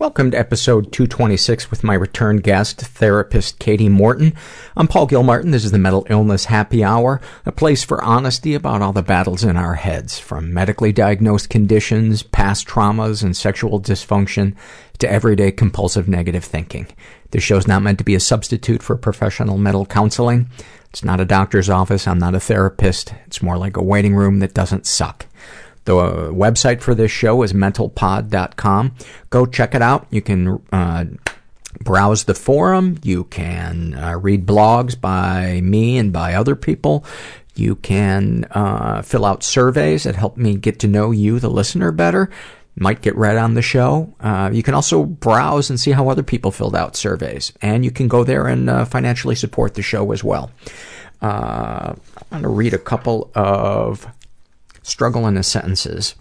Welcome to episode 226 with my return guest, therapist Katie Morton. I'm Paul Gilmartin. This is the Mental Illness Happy Hour, a place for honesty about all the battles in our heads, from medically diagnosed conditions, past traumas, and sexual dysfunction to everyday compulsive negative thinking. This show's not meant to be a substitute for professional mental counseling. It's not a doctor's office. I'm not a therapist. It's more like a waiting room that doesn't suck. The uh, website for this show is mentalpod.com. Go check it out. You can uh, browse the forum. You can uh, read blogs by me and by other people. You can uh, fill out surveys that help me get to know you, the listener, better. Might get read on the show. Uh, you can also browse and see how other people filled out surveys. And you can go there and uh, financially support the show as well. I'm going to read a couple of struggle in the sentences.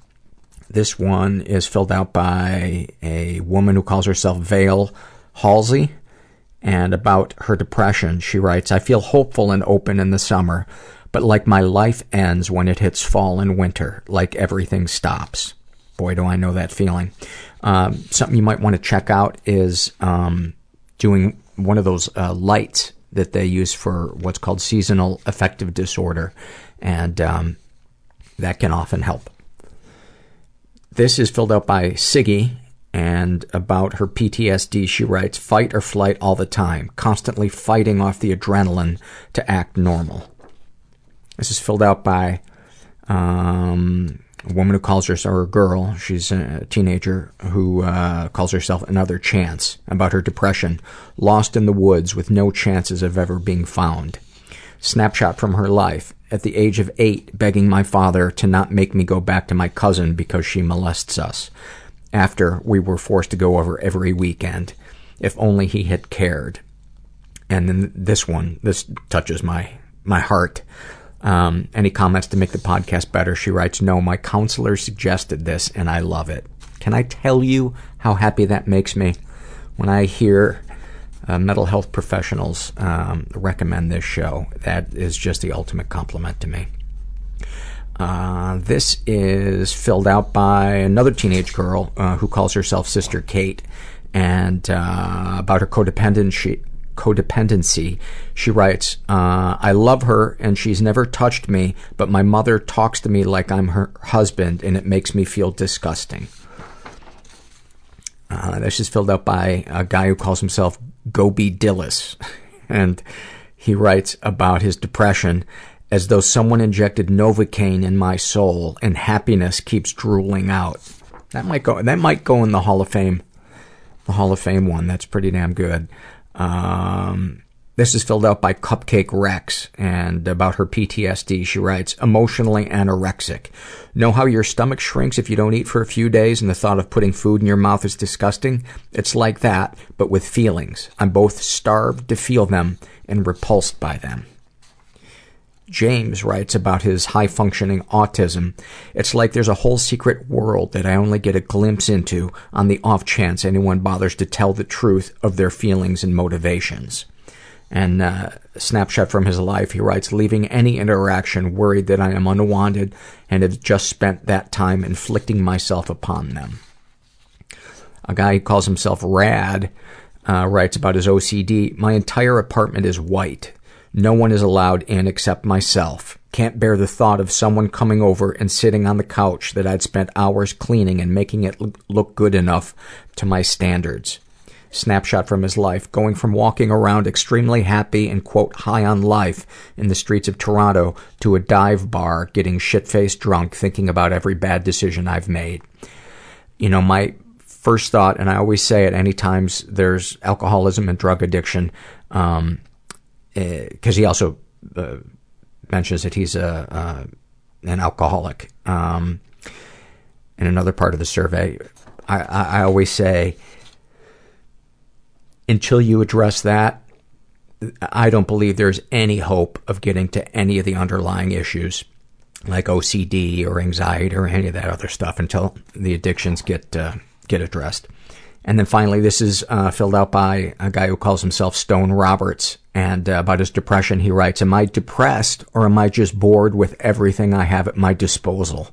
This one is filled out by a woman who calls herself Vale Halsey. And about her depression, she writes, I feel hopeful and open in the summer, but like my life ends when it hits fall and winter, like everything stops. Boy, do I know that feeling. Um, something you might want to check out is um, doing one of those uh, lights that they use for what's called seasonal affective disorder. And um, that can often help. This is filled out by Siggy, and about her PTSD, she writes, fight or flight all the time, constantly fighting off the adrenaline to act normal. This is filled out by um, a woman who calls herself, or a girl, she's a teenager, who uh, calls herself Another Chance, about her depression, lost in the woods with no chances of ever being found. Snapshot from her life at the age of eight begging my father to not make me go back to my cousin because she molests us after we were forced to go over every weekend. If only he had cared. And then this one, this touches my, my heart. Um, any comments to make the podcast better? She writes, no, my counselor suggested this and I love it. Can I tell you how happy that makes me when I hear uh, mental health professionals um, recommend this show. That is just the ultimate compliment to me. Uh, this is filled out by another teenage girl uh, who calls herself Sister Kate, and uh, about her codependency. Codependency, she writes, uh, "I love her and she's never touched me, but my mother talks to me like I'm her husband, and it makes me feel disgusting." Uh, this is filled out by a guy who calls himself Gobi Dillis. And he writes about his depression as though someone injected Novocaine in my soul and happiness keeps drooling out. That might go, that might go in the Hall of Fame, the Hall of Fame one. That's pretty damn good. Um, This is filled out by Cupcake Rex, and about her PTSD, she writes, emotionally anorexic. Know how your stomach shrinks if you don't eat for a few days and the thought of putting food in your mouth is disgusting? It's like that, but with feelings. I'm both starved to feel them and repulsed by them. James writes about his high functioning autism. It's like there's a whole secret world that I only get a glimpse into on the off chance anyone bothers to tell the truth of their feelings and motivations. And uh, snapshot from his life, he writes, leaving any interaction worried that I am unwanted and have just spent that time inflicting myself upon them. A guy who calls himself Rad uh, writes about his OCD. My entire apartment is white. No one is allowed in except myself. Can't bear the thought of someone coming over and sitting on the couch that I'd spent hours cleaning and making it look good enough to my standards. Snapshot from his life, going from walking around extremely happy and quote high on life in the streets of Toronto to a dive bar getting shit-faced drunk thinking about every bad decision I've made. You know, my first thought, and I always say it any times there's alcoholism and drug addiction, um, because he also uh, mentions that he's a uh, an alcoholic. Um, in another part of the survey, I, I, I always say, until you address that, I don't believe there's any hope of getting to any of the underlying issues like OCD or anxiety or any of that other stuff until the addictions get uh, get addressed. And then finally, this is uh, filled out by a guy who calls himself Stone Roberts. And uh, about his depression, he writes, Am I depressed or am I just bored with everything I have at my disposal?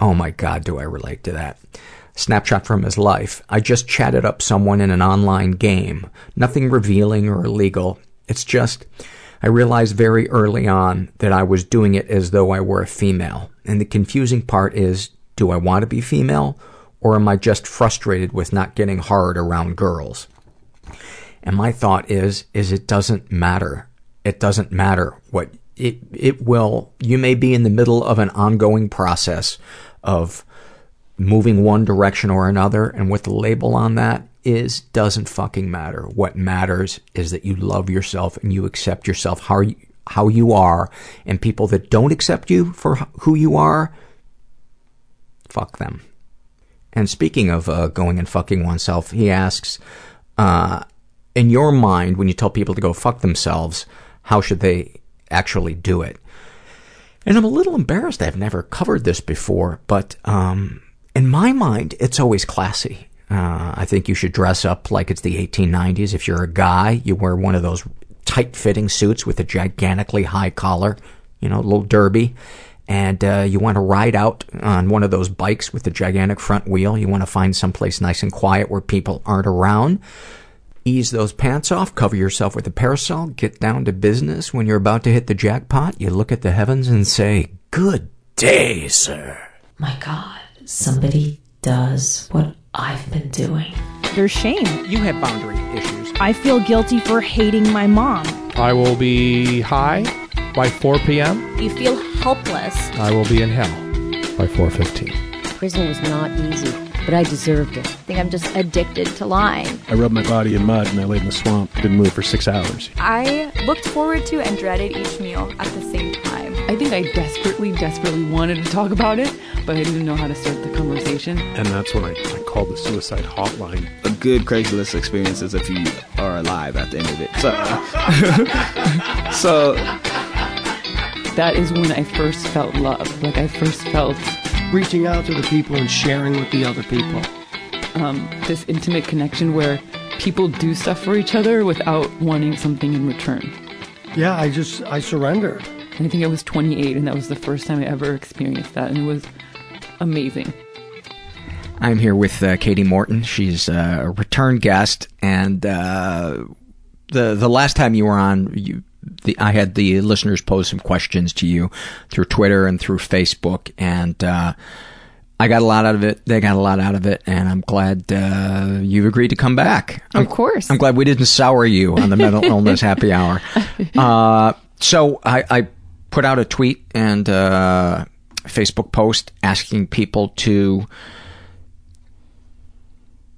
Oh my God, do I relate to that. Snapshot from his life. I just chatted up someone in an online game. Nothing revealing or illegal. It's just, I realized very early on that I was doing it as though I were a female. And the confusing part is, do I want to be female or am I just frustrated with not getting hard around girls? And my thought is, is it doesn't matter. It doesn't matter what it, it will, you may be in the middle of an ongoing process of moving one direction or another, and what the label on that is doesn't fucking matter. What matters is that you love yourself and you accept yourself how you, how you are, and people that don't accept you for who you are, fuck them. And speaking of uh, going and fucking oneself, he asks, uh, in your mind, when you tell people to go fuck themselves, how should they actually do it? And I'm a little embarrassed. I've never covered this before, but um, in my mind, it's always classy. Uh, I think you should dress up like it's the 1890s. If you're a guy, you wear one of those tight-fitting suits with a gigantically high collar, you know, a little derby and uh, you want to ride out on one of those bikes with the gigantic front wheel. You want to find someplace nice and quiet where people aren't around. Ease those pants off, cover yourself with a parasol, get down to business. When you're about to hit the jackpot, you look at the heavens and say, Good day, sir. My God, somebody does what I've been doing. There's shame. You have boundary issues. I feel guilty for hating my mom. I will be high by 4 p.m. You feel helpless. I will be in hell by 4:15. Prison was not easy, but I deserved it. I think I'm just addicted to lying. I rubbed my body in mud and I laid in the swamp. Didn't move for six hours. I looked forward to and dreaded each meal at the same time. I think I desperately, desperately wanted to talk about it, but I didn't know how to start the conversation. And that's when I, I called the suicide hotline. A good Craigslist experience is if you are alive at the end of it. So, so that is when I first felt love. Like I first felt reaching out to the people and sharing with the other people. Um, this intimate connection where people do stuff for each other without wanting something in return. Yeah, I just I surrendered. I think I was 28, and that was the first time I ever experienced that, and it was amazing. I'm here with uh, Katie Morton. She's uh, a return guest, and uh, the the last time you were on, you the, I had the listeners pose some questions to you through Twitter and through Facebook, and uh, I got a lot out of it. They got a lot out of it, and I'm glad uh, you've agreed to come back. Of course. I'm glad we didn't sour you on the mental illness happy hour. Uh, so I, I, put out a tweet and uh, Facebook post asking people to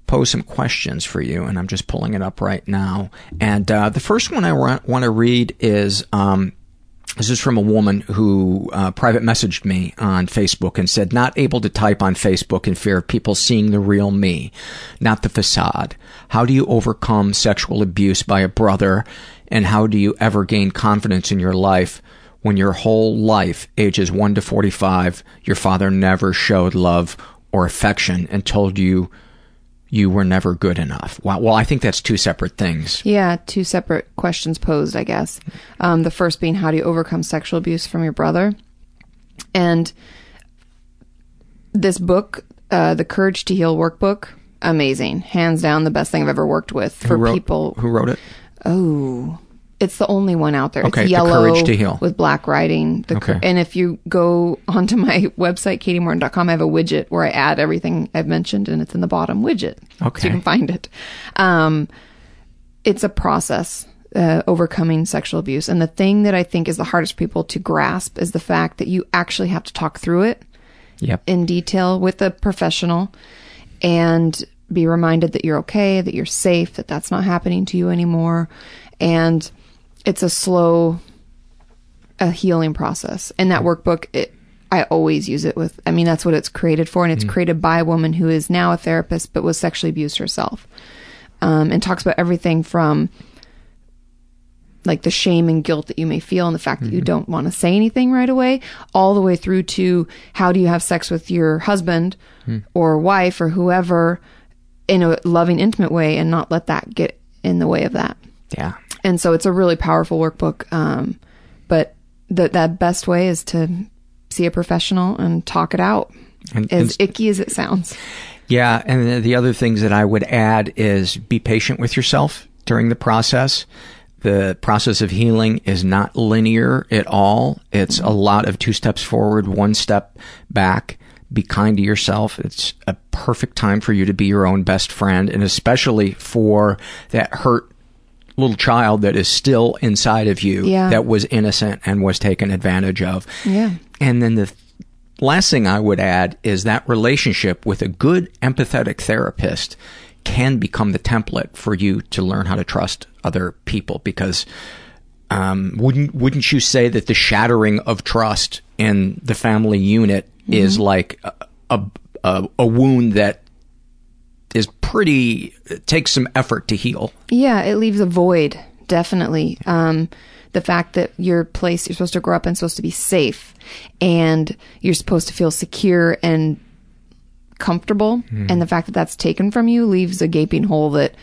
pose some questions for you, and I'm just pulling it up right now. And uh, the first one I want to read is um, this is from a woman who uh, private messaged me on Facebook and said, Not able to type on Facebook in fear of people seeing the real me, not the facade. How do you overcome sexual abuse by a brother, and how do you ever gain confidence in your life when your whole life, ages 1 to 45, your father never showed love or affection and told you you were never good enough. Well, well, I think that's two separate things. Yeah, two separate questions posed, I guess. Um, the first being, how do you overcome sexual abuse from your brother? And this book, uh, the Courage to Heal workbook, amazing. Hands down, the best thing I've ever worked with for who wrote, people. Who wrote it? Oh, it's the only one out there. Okay, it's The yellow Courage to Heal. with black writing. The Okay. Cour- and if you go onto my website, katiemorton.com, I have a widget where I add everything I've mentioned, and it's in the bottom widget, so you can find it. Um, it's a process. Uh, overcoming sexual abuse. And the thing that I think is the hardest for people to grasp is the fact that you actually have to talk through it Yep. in detail with a professional and be reminded that you're okay, that you're safe, that that's not happening to you anymore. And it's a slow, a healing process. And that hmm. workbook, it, I always use it with, I mean, that's what it's created for. And it's hmm. created by a woman who is now a therapist, but was sexually abused herself. Um, and talks about everything from like the shame and guilt that you may feel and the fact that you hmm. don't want to say anything right away, all the way through to how do you have sex with your husband or wife or whoever in a loving, intimate way and not let that get in the way of that. Yeah. And so it's a really powerful workbook. Um, but the, that best way is to see a professional and talk it out, And- as and- icky as it sounds. Yeah, and the- the other things that I would add is be patient with yourself during the process. The process of healing is not linear at all. It's a lot of two steps forward, one step back. Be kind to yourself. It's a perfect time for you to be your own best friend, and especially for that hurt little child that is still inside of you Yeah. that was innocent and was taken advantage of. Yeah. And then the last thing I would add is that relationship with a good empathetic therapist can become the template for you to learn how to trust other people because um, wouldn't wouldn't you say that the shattering of trust in the family unit is Mhm. like a a a wound that is pretty it takes some effort to heal. Yeah, it leaves a void, definitely. Um, the fact that your place you're supposed to grow up in is supposed to be safe and you're supposed to feel secure and comfortable. Mhm. And the fact that that's taken from you leaves a gaping hole that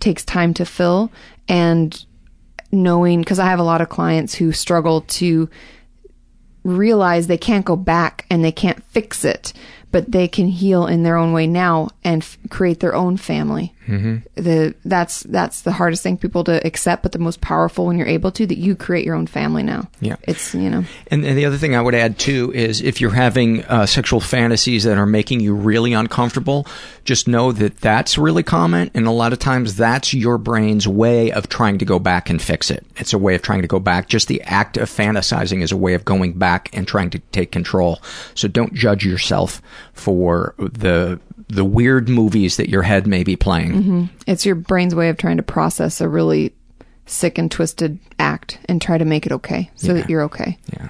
takes time to fill. And knowing, because I have a lot of clients who struggle to realize they can't go back and they can't fix it, but they can heal in their own way now and f- create their own family. Mm-hmm. The that's that's the hardest thing people to accept, but the most powerful when you're able to that you create your own family now. Yeah. it's you know And, and the other thing I would add too is if you're having uh, sexual fantasies that are making you really uncomfortable, just know that that's really common, and a lot of times that's your brain's way of trying to go back and fix it. It's a way of trying to go back. Just the act of fantasizing is a way of going back and trying to take control. So don't judge yourself for the the weird movies that your head may be playing. hmm it's your brain's way of trying to process a really sick and twisted act and try to make it okay so that you're okay. Yeah.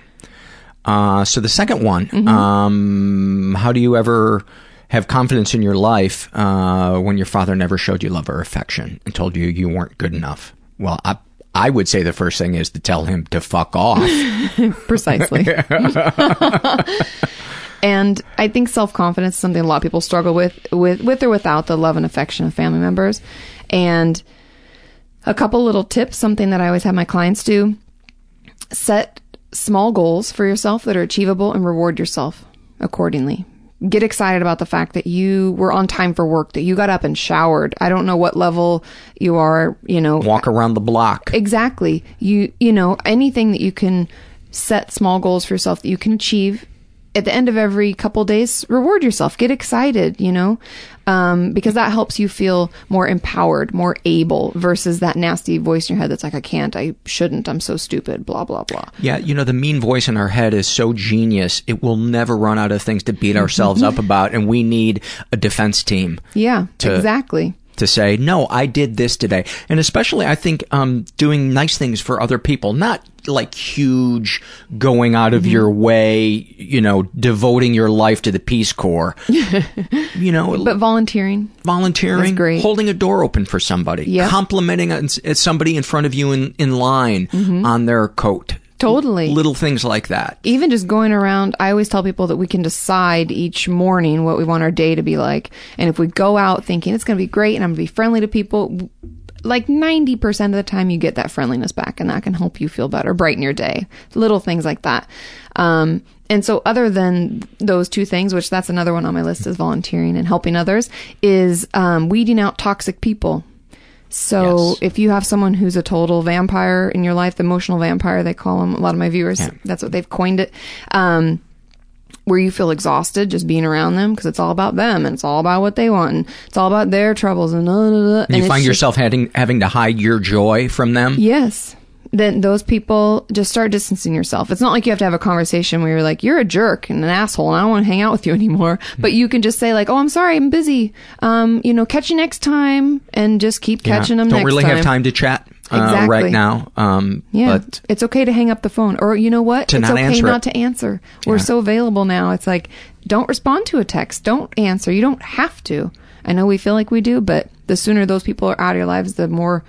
Uh, so the second one, Mhm. um, how do you ever have confidence in your life uh, when your father never showed you love or affection and told you you weren't good enough? Well, I, I would say the first thing is to tell him to fuck off. Precisely. and I think self confidence is something a lot of people struggle with, with with or without the love and affection of family members. And a couple little tips, something that I always have my clients do: set small goals for yourself that are achievable and reward yourself accordingly. Get excited about the fact that you were on time for work, that you got up and showered. I don't know what level you are, you know, Walk around the block. Exactly. You you know anything that you can set small goals for yourself that you can achieve at the end of every couple days, reward yourself, get excited, you know, um, because that helps you feel more empowered, more able versus that nasty voice in your head that's like, I can't, I shouldn't, I'm so stupid, blah, blah, blah. Yeah, you know, the mean voice in our head is so genius, it will never run out of things to beat ourselves up about, and we need a defense team. Yeah, To- exactly. To say, no, I did this today. And especially, I think, um, doing nice things for other people, not like huge going out of your way, you know, devoting your life to the Peace Corps. you know, But volunteering. volunteering, great. holding a door open for somebody, Yep. complimenting somebody in front of you in, in line Mhm. on their coat. Totally. Little things like that. even just going around, I always tell people that we can decide each morning what we want our day to be like. And if we go out thinking it's going to be great and I'm going to be friendly to people, like 90% of the time you get that friendliness back and that can help you feel better, brighten your day. Little things like that. Um, and so other than those two things, which that's another one on my list is volunteering and helping others, is um, weeding out toxic people. So if you have someone who's a total vampire in your life, the emotional vampire, they call them, a lot of my viewers, that's what they've coined it. Um, where you feel exhausted just being around them because it's all about them and it's all about what they want and it's all about their troubles and, uh, uh, uh, And you find just- yourself having, having to hide your joy from them. Yes. Then those people just start distancing yourself. It's not like you have to have a conversation where you're like, you're a jerk and an asshole and I don't want to hang out with you anymore. But you can just say like, oh, I'm sorry, I'm busy. Um, you know, catch you next time and just keep Yeah. catching them Don't really time. have time to chat uh, Exactly. right now. Um, Yeah. But it's okay to hang up the phone. Or you know what? To it's not okay not it. to answer. We're Yeah. so available now. It's like, don't respond to a text. Don't answer. You don't have to. I know we feel like we do, but the sooner those people are out of your lives, the more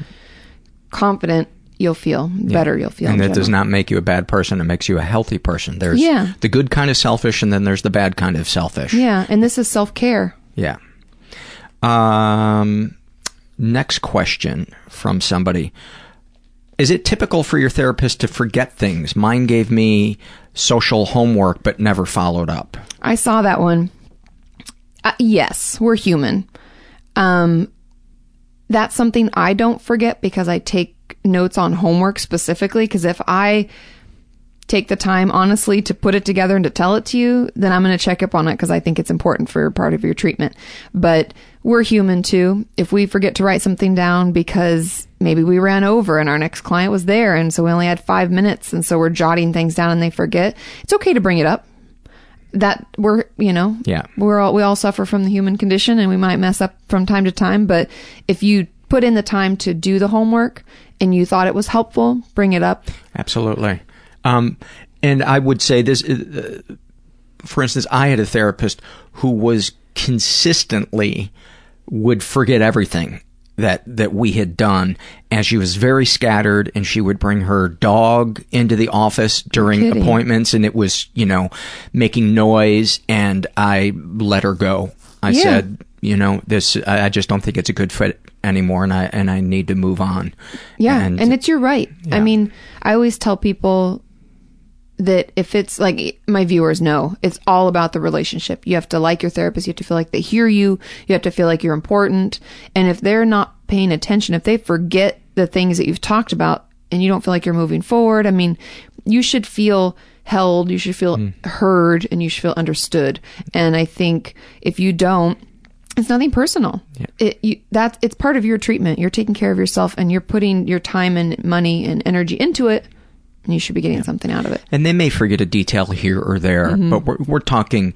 confident you'll feel, better you'll feel. and that does not make you a bad person. It makes you a healthy person. There's Yeah. the good kind of selfish, and then there's the bad kind of selfish. Yeah, and this is self care. Yeah. Um, next question from somebody. Is it typical for your therapist to forget things? Mine gave me social homework but never followed up. I saw that one. Uh, yes, we're human. Um, that's something I don't forget because I take notes on homework specifically. Because if I take the time, honestly, to put it together and to tell it to you, then I'm going to check up on it because I think it's important for part of your treatment. But we're human too. If we forget to write something down because maybe we ran over and our next client was there, and so we only had five minutes, and so we're jotting things down and they forget, it's okay to bring it up that we're you know Yeah. we're all we all suffer from the human condition and we might mess up from time to time but if you put in the time to do the homework and you thought it was helpful bring it up Absolutely. Um, and I would say this, uh, for instance, I had a therapist who was consistently would forget everything that that we had done and she was very scattered and she would bring her dog into the office during kidding. appointments and it was you know making noise and i let her go i Yeah. said you know this I just don't think it's a good fit anymore and i and i need to move on. Yeah and, it's your right. I mean i always tell people that if it's like my viewers know it's all about the relationship. You have to like your therapist. You have to feel like they hear you. You have to feel like you're important. And if they're not paying attention if they forget the things that you've talked about and you don't feel like you're moving forward i mean you should feel held. You should feel hmm. heard and you should feel understood. And i think if you don't it's nothing personal. It you, that it's part of your treatment. You're taking care of yourself, and you're putting your time and money and energy into it. And you should be getting something out of it. and they may forget a detail here or there, Mhm. but we're, we're talking,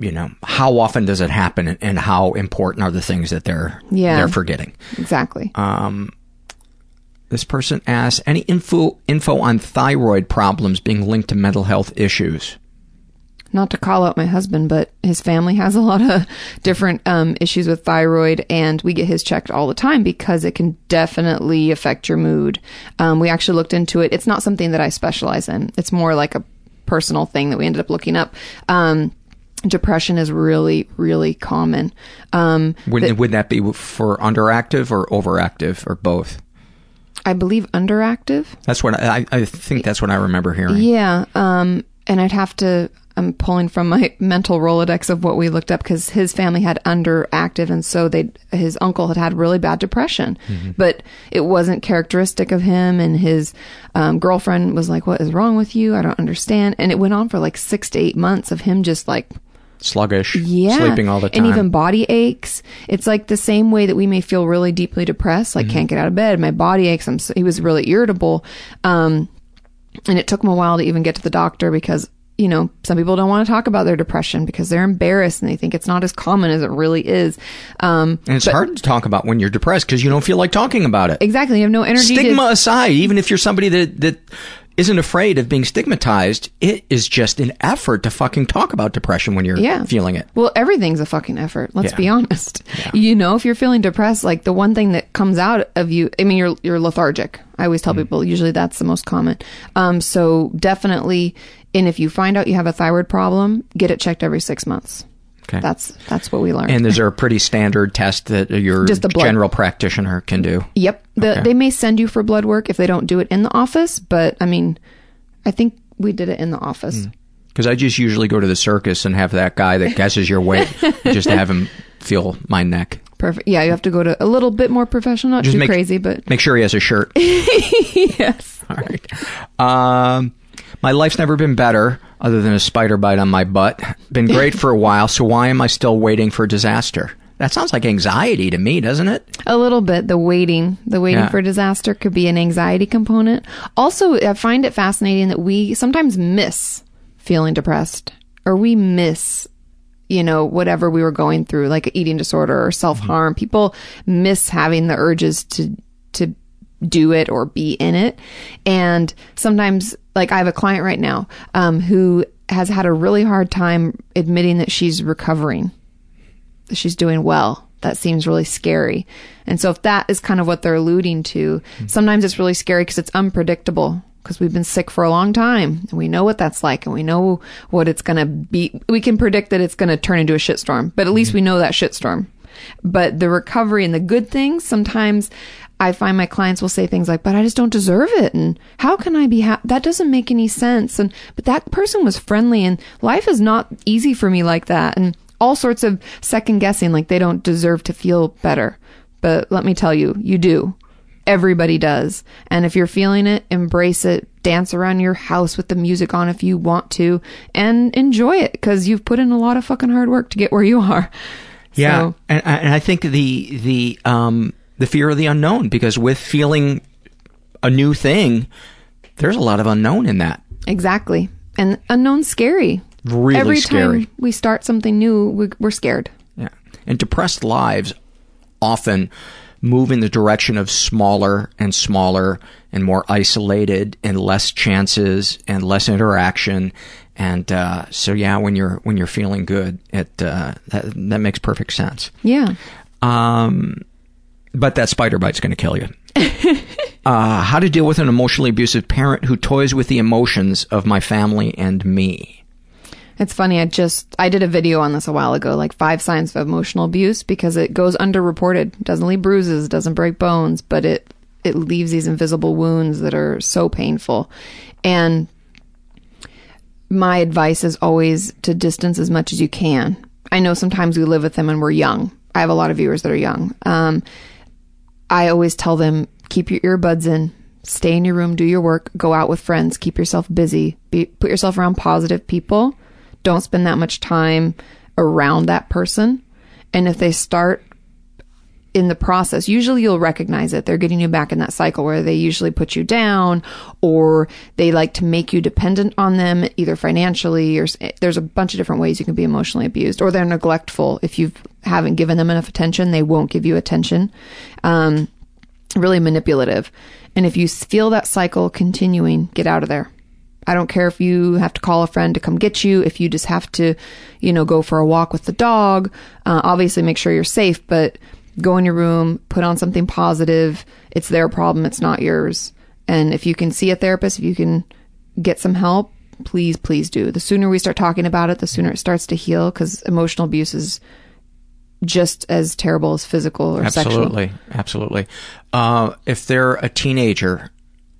you know, how often does it happen and, and how important are the things that they're, Yeah. they're forgetting. Exactly. Um, this person asks, any info, info on thyroid problems being linked to mental health issues? Not to call out my husband, but his family has a lot of different um, issues with thyroid, and we get his checked all the time because it can definitely affect your mood. Um, we actually looked into it. It's not something that I specialize in. It's more like a personal thing that we ended up looking up. Um, depression is really, really common. Um, Would, the- would that be for underactive or overactive or both? I believe underactive. That's what I, I think that's what I remember hearing. Yeah. Um, and I'd have to, I'm pulling from my mental Rolodex of what we looked up because his family had underactive, and so they his uncle had had really bad depression, Mm-hmm. but it wasn't characteristic of him. And his um, girlfriend was like, "What is wrong with you? I don't understand." And it went on for like six to eight months of him just like Sluggish, yeah. sleeping all the time. And even body aches. It's like the same way that we may feel really deeply depressed, like can't get out of bed, my body aches. I'm so, he was really irritable. Um, and it took him a while to even get to the doctor because, you know, some people don't want to talk about their depression because they're embarrassed and they think it's not as common as it really is. Um, and it's but- hard to talk about when you're depressed because you don't feel like talking about it. Exactly. You have no energy. to- Stigma aside, even if you're somebody that that isn't afraid of being stigmatized, it is just an effort to fucking talk about depression when you're Yeah. feeling it. Well, everything's a fucking effort. Let's Yeah. be honest. You know, if you're feeling depressed, like the one thing that comes out of you, I mean, you're you're lethargic. I always tell people. Usually, that's the most common. Um, so definitely, and if you find out you have a thyroid problem, get it checked every six months. Okay. That's that's what we learned. And is there a pretty standard test that your general practitioner can do? Yep. The, Okay. They may send you for blood work if they don't do it in the office, but I mean, I think we did it in the office. Because I just usually go to the circus and have that guy that guesses your weight just to have him feel my neck. Perfect. Yeah, you have to go to a little bit more professional, not Just too make- crazy, but Make sure he has a shirt. yes. All right. Um, my life's never been better, other than a spider bite on my butt. Been great for a while, so why am I still waiting for disaster? That sounds like anxiety to me, doesn't it? A little bit. The waiting, the waiting Yeah. for disaster could be an anxiety component. Also, I find it fascinating that we sometimes miss feeling depressed or we miss, you know, whatever we were going through, like eating disorder or self harm. Mm-hmm. People miss having the urges to, to do it or be in it. And sometimes, like I have a client right now, um, who has had a really hard time admitting that she's recovering that she's doing well. That seems really scary. And so if that is kind of what they're alluding to, sometimes it's really scary because it's unpredictable because we've been sick for a long time and we know what that's like and we know what it's going to be. We can predict that it's going to turn into a shitstorm, but at least we know that shitstorm. But the recovery and the good things, sometimes I find my clients will say things like, but I just don't deserve it. And how can I be happy? That doesn't make any sense. And, but that person was friendly and life is not easy for me like that. And all sorts of second guessing, like they don't deserve to feel better. But let me tell you, you do. Everybody does. And if you're feeling it, embrace it. Dance around your house with the music on if you want to and enjoy it because you've put in a lot of fucking hard work to get where you are. Yeah, So- and, and I think the the um the fear of the unknown because with feeling a new thing, there's a lot of unknown in that. Exactly. And unknown's scary. Really scary. Every scary. time we start something new, we- we're scared. Yeah. And depressed lives often move in the direction of smaller and smaller and more isolated and less chances and less interaction. And uh, so, yeah, when you're when you're feeling good, it uh, that that makes perfect sense. Yeah. Um, but that spider bite's going to kill you. uh, how to deal with an emotionally abusive parent who toys with the emotions of my family and me. It's funny. I just I did a video on this a while ago, like five signs of emotional abuse, because it goes underreported. Doesn't leave bruises, doesn't break bones, but it it leaves these invisible wounds that are so painful. And my advice is always to distance as much as you can. I know sometimes we live with them and we're young. I have a lot of viewers that are young. Um, I always tell them keep your earbuds in, stay in your room, do your work, go out with friends, keep yourself busy, be, put yourself around positive people. Don't spend that much time around that person. And if they start in the process, usually you'll recognize it. They're getting you back in that cycle where they usually put you down or they like to make you dependent on them, either financially or there's a bunch of different ways you can be emotionally abused or they're neglectful. If you haven't given them enough attention, they won't give you attention. Um, really manipulative. And if you feel that cycle continuing, get out of there. I don't care if you have to call a friend to come get you, if you just have to, you know, go for a walk with the dog. Uh, obviously, make sure you're safe, but go in your room, put on something positive. It's their problem, it's not yours. And if you can see a therapist, if you can get some help, please, please do. The sooner we start talking about it, the sooner it starts to heal because emotional abuse is just as terrible as physical or sexual. Absolutely, absolutely. Uh, if they're a teenager,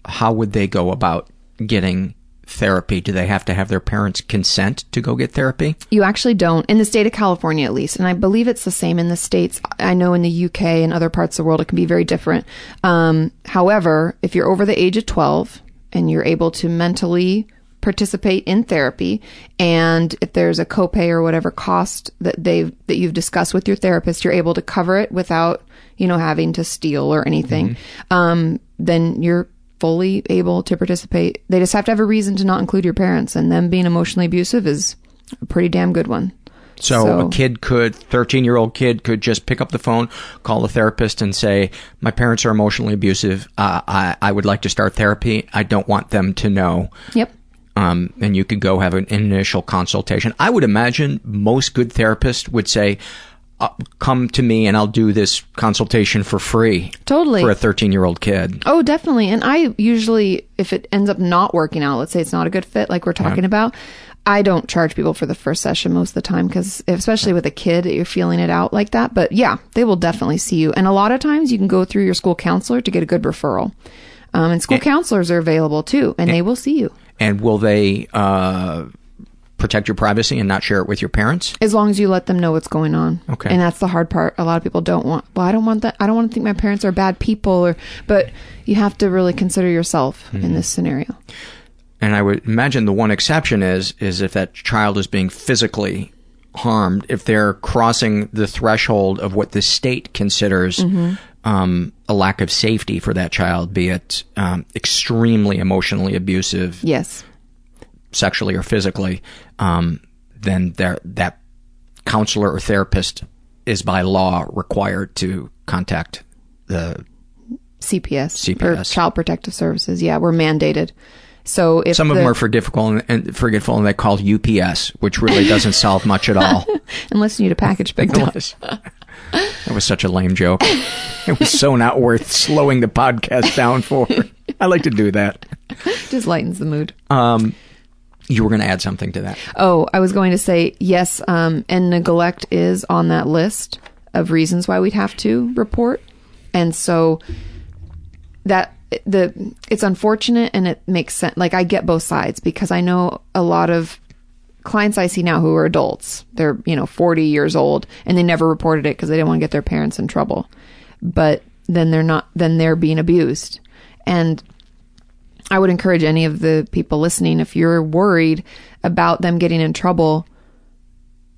how would they go about getting therapy, do they have to have their parents' consent to go get therapy? You actually don't, in the state of California at least. And I believe it's the same in the States. I know in the UK and other parts of the world it can be very different. Um, however, if you're over the age of 12 and you're able to mentally participate in therapy and if there's a copay or whatever cost that they've that you've discussed with your therapist you're able to cover it without you know having to steal or anything um, then you're fully able to participate they just have to have a reason to not include your parents and them being emotionally abusive is a pretty damn good one So, So- a kid could, 13 year old kid could just pick up the phone, call the therapist and say, my parents are emotionally abusive. Uh, I, I would like to start therapy. I don't want them to know. yep Um, and you could go have an initial consultation. I would imagine most good therapists would say, come to me and I'll do this consultation for free. Totally. For a 13 year old kid. Oh, definitely. And I usually, if it ends up not working out, let's say it's not a good fit, like we're talking about, I don't charge people for the first session most of the time because, especially with a kid, you're feeling it out like that. But yeah, they will definitely see you. And a lot of times you can go through your school counselor to get a good referral. Um, and school counselors are available too, and they will see you And will they, uh, protect your privacy and not share it with your parents? as long as you let them know what's going on. Okay. And that's the hard part. A lot of people don't want, well, I don't want that. I don't want to think my parents are bad people or, but you have to really consider yourself in this scenario. And I would imagine the one exception is is if that child is being physically harmed, if they're crossing the threshold of what the state considers Mhm. um, a lack of safety for that child, be it um, extremely emotionally abusive, Yes. Sexually or physically, um, then that counselor or therapist is by law required to contact the CPS, or CPS. Child Protective Services. Yeah, we're mandated. So if some of the- them are forgetful and, and forgetful, and they call UPS, which really doesn't solve much at all. unless you need a package picked up. That was such a lame joke. It was so not worth slowing the podcast down for. I like to do that. Just lightens the mood. Um, you were going to add something to that. Oh, I was going to say yes, um, and neglect is on that list of reasons why we'd have to report, and so that the it's unfortunate and it makes sense. Like I get both sides because I know a lot of clients I see now who are adults. They're you know forty years old and they never reported it because they didn't want to get their parents in trouble, but then they're not. Then they're being abused, and I would encourage any of the people listening, if you're worried about them getting in trouble,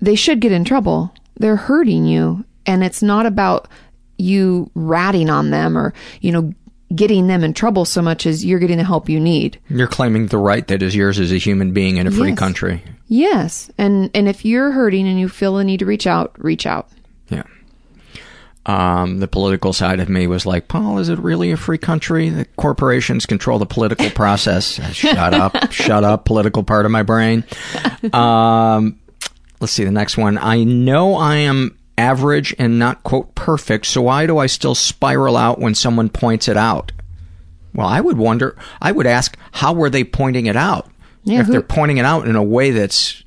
they should get in trouble. They're hurting you. And it's not about you ratting on them or, you know, getting them in trouble so much as you're getting the help you need. You're claiming the right that is yours as a human being in a free Yes. country. Yes. And, and if you're hurting and you feel the need to reach out, reach out. Yeah. Um, the political side of me was like, Paul, is it really a free country? The corporations control the political process. Shut up. Shut up, political part of my brain. Um, let's see the next one. I know I am average and not, quote, perfect, so why do I still spiral out when someone points it out? Well, I would wonder, I would ask, how were they pointing it out? Yeah, if who- they're pointing it out in a way that's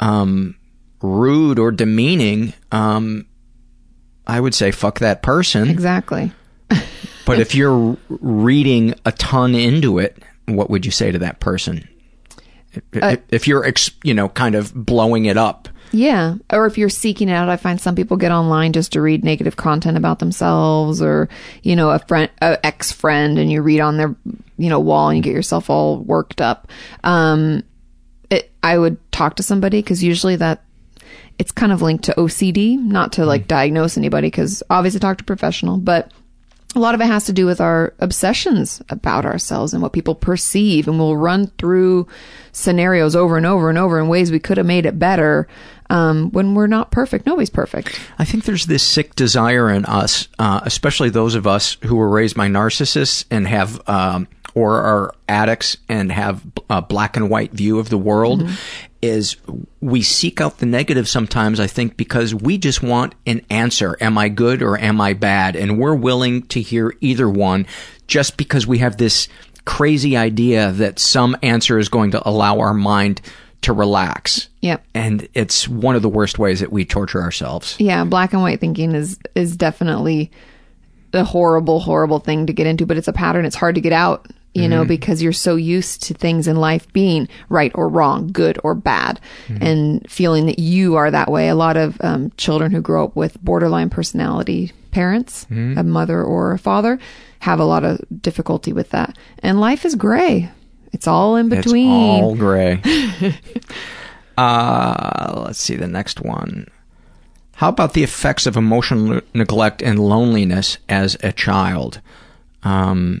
um, rude or demeaning, um, I would say fuck that person. Exactly. But if you're reading a ton into it, what would you say to that person? If, Uh, if you're, you know, kind of blowing it up. Yeah. Or if you're seeking it out, I find some people get online just to read negative content about themselves or, you know, a friend, a ex friend and you read on their, you know, wall and you get yourself all worked up. Um, it, I would talk to somebody because usually that it's kind of linked to OCD, not to like diagnose anybody because obviously talk to a professional, but a lot of it has to do with our obsessions about ourselves and what people perceive and we'll run through scenarios over and over and over in ways we could have made it better um, when we're not perfect. Nobody's perfect. I think there's this sick desire in us, uh, especially those of us who were raised by narcissists and have, um, or are addicts and have a black and white view of the world, is we seek out the negative sometimes, I think, because we just want an answer. Am I good or am I bad? And we're willing to hear either one just because we have this crazy idea that some answer is going to allow our mind to relax. Yep. And it's one of the worst ways that we torture ourselves. yeah black and white thinking is is definitely a horrible horrible thing to get into but it's a pattern it's hard to get out you know, Mhm. because you're so used to things in life being right or wrong, good or bad, and feeling that you are that way. A lot of um, children who grow up with borderline personality parents, Mhm. a mother or a father, have a lot of difficulty with that. And life is gray. It's all in between. It's all gray. uh, let's see the next one. How about the effects of emotional neglect and loneliness as a child? Um,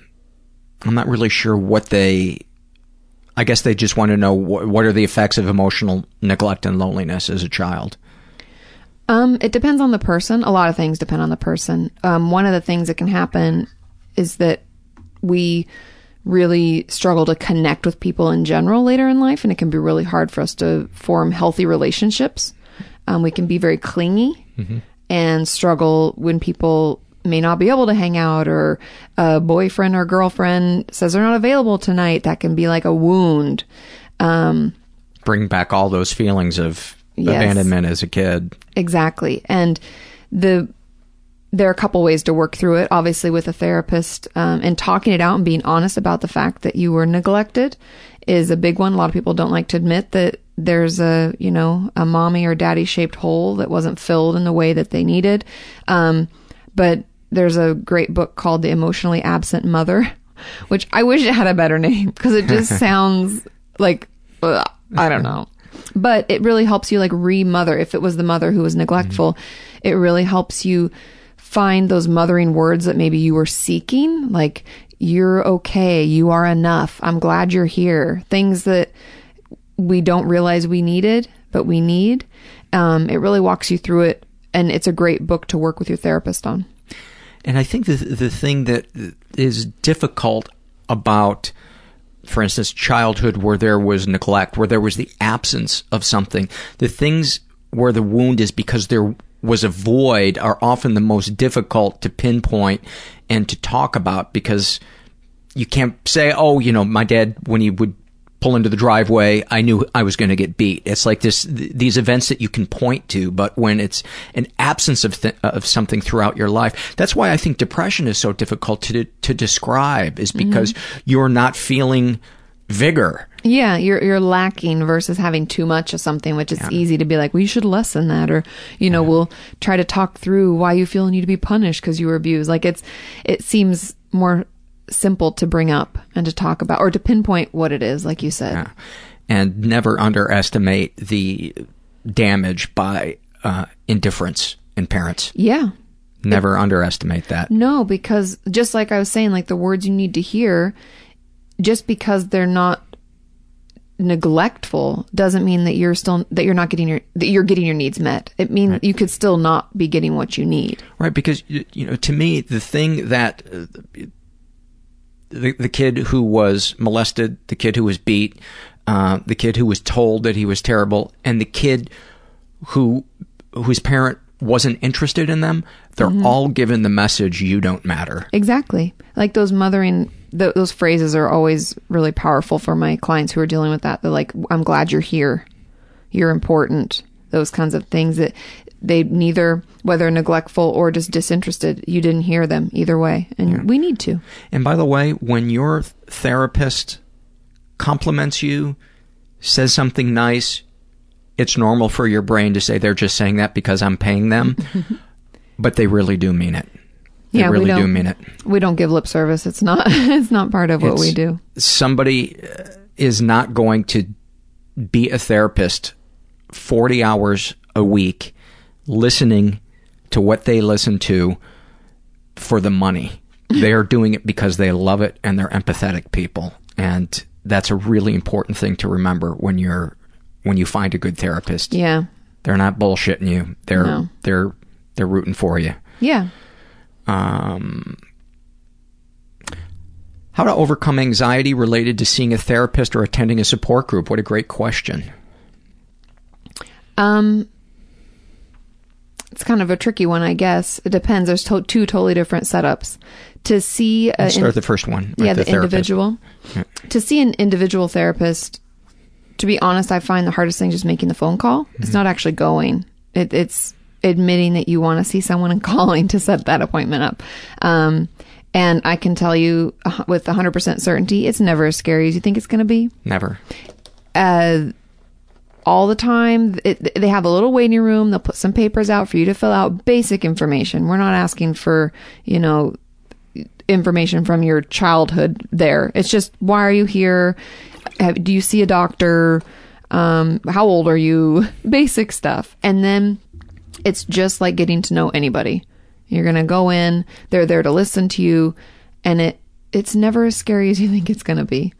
I'm not really sure what they. I guess they just want to know what, what are the effects of emotional neglect and loneliness as a child. Um, it depends on the person. A lot of things depend on the person. Um, one of the things that can happen is that we really struggle to connect with people in general later in life, and it can be really hard for us to form healthy relationships. Um, we can be very clingy and struggle when people may not be able to hang out or a boyfriend or girlfriend says they're not available tonight. That can be like a wound. Um, Bring back all those feelings of Yes. abandonment as a kid. Exactly. And the there are a couple ways to work through it. Obviously, with a therapist um, and talking it out and being honest about the fact that you were neglected is a big one. A lot of people don't like to admit that there's a you know a mommy or daddy shaped hole that wasn't filled in the way that they needed. Um, but there's a great book called The Emotionally Absent Mother, which I wish it had a better name because it just sounds like ugh, I don't know. But it really helps you like re-mother. If it was the mother who was neglectful, it really helps you find those mothering words that maybe you were seeking, like you're okay, you are enough, I'm glad you're here. Things that we don't realize we needed, but we need. Um, it really walks you through it, and it's a great book to work with your therapist on. And I think the the thing that is difficult about, for instance, childhood where there was neglect, where there was the absence of something, the things where the wound is because there was a void are often the most difficult to pinpoint and to talk about because you can't say, oh, you know, my dad, when he would pull into the driveway, I knew I was going to get beat. It's like this, th- these events that you can point to, but when it's an absence of, th- of something throughout your life, that's why I think depression is so difficult to, to describe is because mm-hmm. you're not feeling vigor. Yeah, you're you're lacking versus having too much of something, which is easy to be like, well, you should lessen that, or you know, we'll try to talk through why you feel you need to be punished because you were abused. Like it's it seems more simple to bring up and to talk about or to pinpoint what it is, like you said. and never underestimate the damage by uh, indifference in parents. Yeah. Never underestimate that. No, because just like I was saying, like the words you need to hear, just because they're not neglectful doesn't mean that you're still that you're not getting your that you're getting your needs met. It means you could still not be getting what you need. Right, because you know, to me, the thing that uh, the the kid who was molested, the kid who was beat, uh, the kid who was told that he was terrible, and the kid who whose parent wasn't interested in them, they're Mhm. all given the message you don't matter. Exactly. Like those mothering, th- those phrases are always really powerful for my clients who are dealing with that. They're like, I'm glad you're here. You're important. Those kinds of things that they neither, whether neglectful or just disinterested, you didn't hear them either way. And we need to. And by the way, when your therapist compliments you, says something nice, it's normal for your brain to say they're just saying that because I'm paying them, but they really do mean it. They yeah, really we don't, do mean it. We don't give lip service. It's not, it's not part of what It's- we do. Somebody uh, is not going to be a therapist 40 hours a week listening to what they listen to for the money. they are doing it because they love it and they're empathetic people. And that's a really important thing to remember when you're when you find a good therapist. Yeah. They're not bullshitting you. They're No. they're they're rooting for you. Yeah. Um, how to overcome anxiety related to seeing a therapist or attending a support group? What a great question. Um, it's kind of a tricky one, I guess. It depends. There's to- two totally different setups. To see a start with the first one, yeah, the the, individual. Yeah. To see an individual therapist, to be honest, I find the hardest thing just making the phone call. It's Mm-hmm. not actually going. It, it's admitting that you want to see someone and calling to set that appointment up. Um, And I can tell you with 100% certainty, it's never as scary as you think it's going to be. Never. Uh, all the time, it, they have a little waiting room. They'll put some papers out for you to fill out basic information. We're not asking for, you know, information from your childhood there. It's just, why are you here? Have, do you see a doctor? Um, how old are you? Basic stuff. And then it's just like getting to know anybody. You're going to go in, they're there to listen to you, and it it's never as scary as you think it's going to be.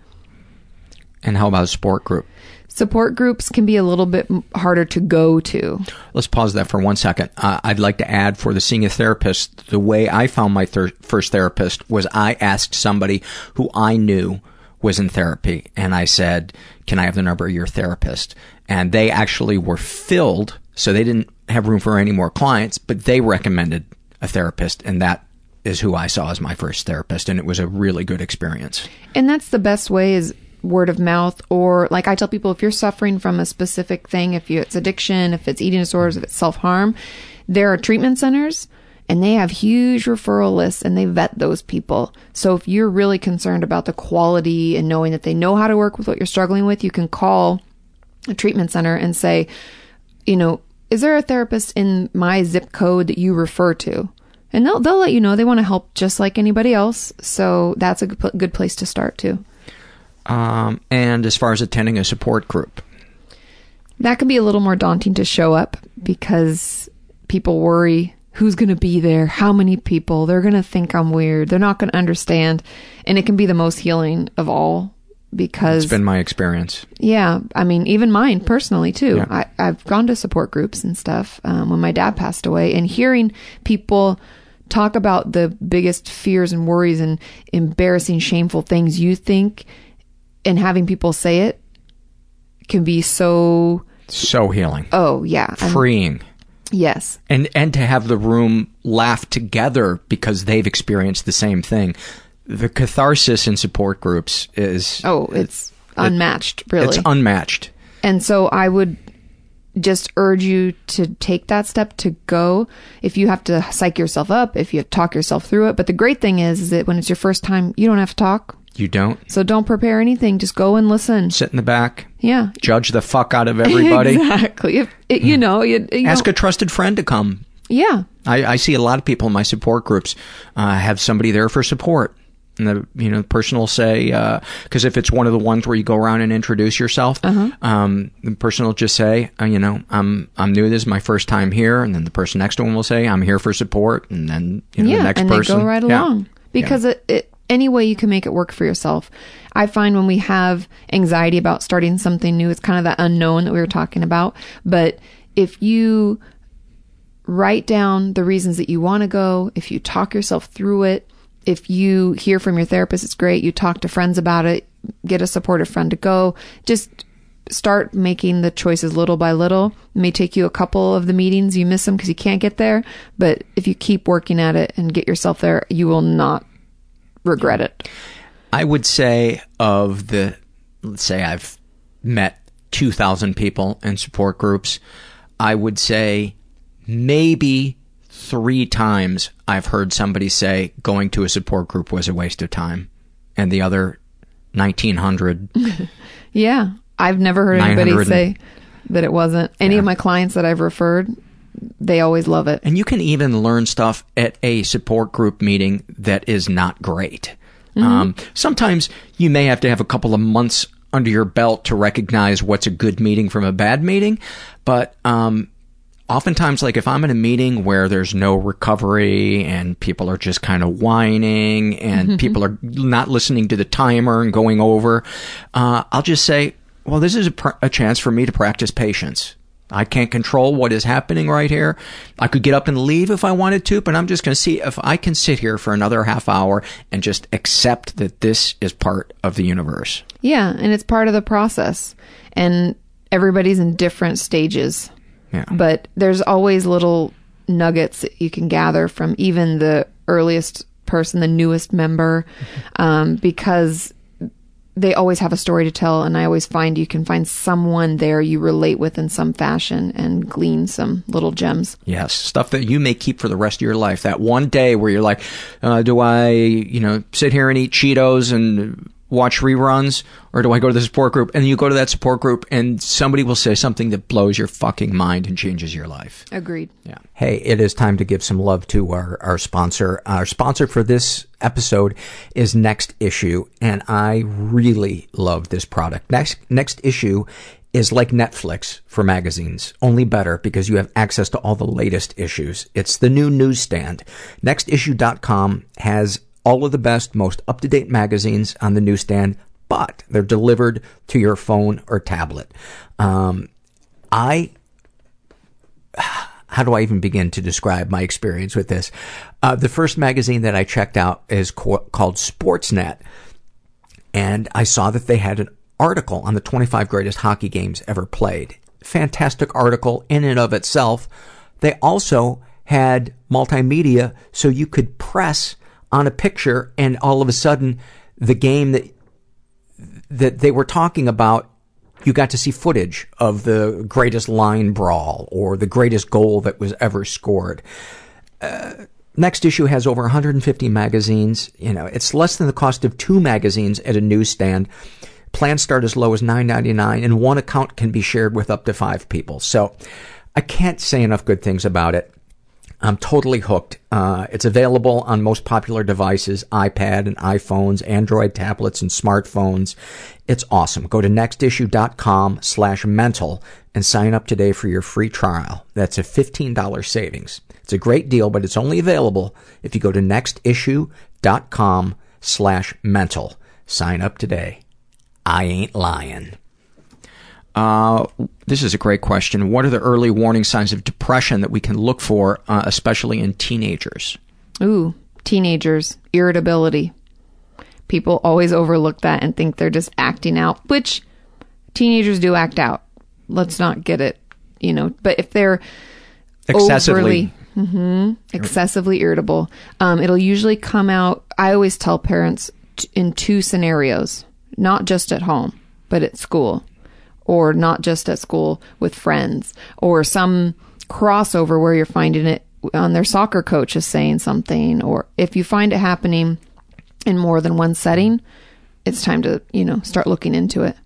And how about a support group? Support groups can be a little bit harder to go to. Let's pause that for one second. Uh, I'd like to add for the senior therapist, the way I found my thir- first therapist was I asked somebody who I knew was in therapy, and I said, Can I have the number of your therapist? And they actually were filled, so they didn't have room for any more clients, but they recommended a therapist, and that is who I saw as my first therapist, and it was a really good experience. And that's the best way is word of mouth or like I tell people if you're suffering from a specific thing, if you, it's addiction, if it's eating disorders, if it's self-harm, there are treatment centers and they have huge referral lists and they vet those people. So if you're really concerned about the quality and knowing that they know how to work with what you're struggling with, you can call a treatment center and say, you know, is there a therapist in my zip code that you refer to? And they'll they'll let you know they want to help just like anybody else. So that's a good place to start too. Um, and as far as attending a support group, that can be a little more daunting to show up because people worry who's going to be there, how many people, they're going to think I'm weird, they're not going to understand. And it can be the most healing of all because it's been my experience. Yeah, I mean, even mine personally too. Yeah. I, I've gone to support groups and stuff um, when my dad passed away, and hearing people talk about the biggest fears and worries and embarrassing, shameful things you think, and having people say it can be so so healing. Oh yeah, freeing. I'm, yes, and and to have the room laugh together because they've experienced the same thing. The catharsis in support groups is oh it's it, unmatched really. It's unmatched. And so i would just urge you to take that step to go. If you have to psych yourself up if you talk yourself through it. But the great thing is, is that when it's your first time you don't have to talk you don't? So don't prepare anything. Just go and listen. Sit in the back. Yeah. Judge the fuck out of everybody. Exactly. If it, you know you, you ask a trusted friend to come. Yeah. I, I see a lot of people in my support groups uh, have somebody there for support. And the you know the person will say because uh, if it's one of the ones where you go around and introduce yourself, uh-huh. um, the person will just say, uh, you know, I'm I'm new. This is my first time here, and then the person next to him will say, I'm here for support, and then you know yeah, the next and person, go right yeah. along. Because yeah. it, it any way you can make it work for yourself. I find when we have anxiety about starting something new, it's kind of that unknown that we were talking about. But if you write down the reasons that you want to go, if you talk yourself through it if you hear from your therapist, it's great. You talk to friends about it, get a supportive friend to go. Just start making the choices little by little. It may take you a couple of the meetings. You miss them because you can't get there. But if you keep working at it and get yourself there, you will not regret it. I would say of the, let's say I've met 2,000 people in support groups, I would say maybe three times I've heard somebody say going to a support group was a waste of time, and the other 1900. yeah, I've never heard anybody say that it wasn't. Any Yeah. of my clients that I've referred, they always love it. And you can even learn stuff at a support group meeting that is not great. Mhm. Um, sometimes you may have to have a couple of months under your belt to recognize what's a good meeting from a bad meeting, but um, oftentimes, like if I'm in a meeting where there's no recovery and people are just kind of whining and people are not listening to the timer and going over, uh, I'll just say, well, this is a, pr- a chance for me to practice patience. I can't control what is happening right here. I could get up and leave if I wanted to, but I'm just going to see if I can sit here for another half hour and just accept that this is part of the universe. Yeah, and it's part of the process. And everybody's in different stages. Yeah. But there's always little nuggets that you can gather from even the earliest person, the newest member, um, because they always have a story to tell, and I always find you can find someone there you relate with in some fashion and glean some little gems. Yes, stuff that you may keep for the rest of your life. That one day where you're like, uh, do I, you know, sit here and eat Cheetos and watch reruns or do I go to the support group? And you go to that support group and somebody will say something that blows your fucking mind and changes your life. Agreed. Yeah. Hey, it is time to give some love to our, our sponsor. Our sponsor for this episode is Next Issue, and I really love this product. Next, Next Issue is like Netflix for magazines, only better because you have access to all the latest issues. It's the new newsstand. NextIssue.com has all of the best, most up-to-date magazines on the newsstand, but they're delivered to your phone or tablet. Um, I how do I even begin to describe my experience with this? Uh, the first magazine that I checked out is co- called Sportsnet, and I saw that they had an article on the 25 greatest hockey games ever played. Fantastic article in and of itself. They also had multimedia, so you could press on a picture, and all of a sudden, the game that that they were talking about you got to see footage of the greatest line brawl or the greatest goal that was ever scored. Uh, next issue has over 150 magazines. You know, it's less than the cost of two magazines at a newsstand. Plans start as low as $9.99 and one account can be shared with up to five people. So I can't say enough good things about it. I'm totally hooked. Uh, it's available on most popular devices, iPad and iPhones, Android tablets and smartphones. It's awesome. Go to nextissue.com slash mental and sign up today for your free trial. That's a $15 savings. It's a great deal, but it's only available if you go to nextissue.com slash mental. Sign up today. I ain't lying. Uh, this is a great question. What are the early warning signs of depression that we can look for, uh, especially in teenagers? Ooh, teenagers, irritability. People always overlook that and think they're just acting out, which teenagers do act out. Let's not get it, you know. But if they're excessively overly, mm-hmm, excessively irritable, um, it'll usually come out. I always tell parents t- in two scenarios, not just at home, but at school or not just at school with friends or some crossover where you're finding it on their soccer coach is saying something or if you find it happening in more than one setting it's time to you know start looking into it.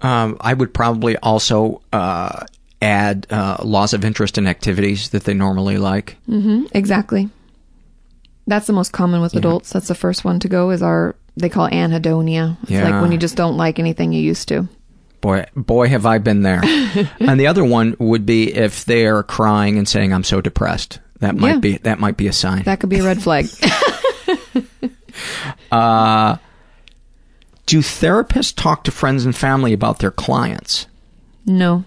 Um, i would probably also uh, add uh, loss of interest in activities that they normally like. Mm-hmm, exactly. That's the most common with yeah. adults. That's the first one to go is our they call anhedonia. It's yeah. like when you just don't like anything you used to Boy, boy, have I been there. and the other one would be if they are crying and saying, "I'm so depressed." That might yeah. be that might be a sign. That could be a red flag. uh, do therapists talk to friends and family about their clients? No.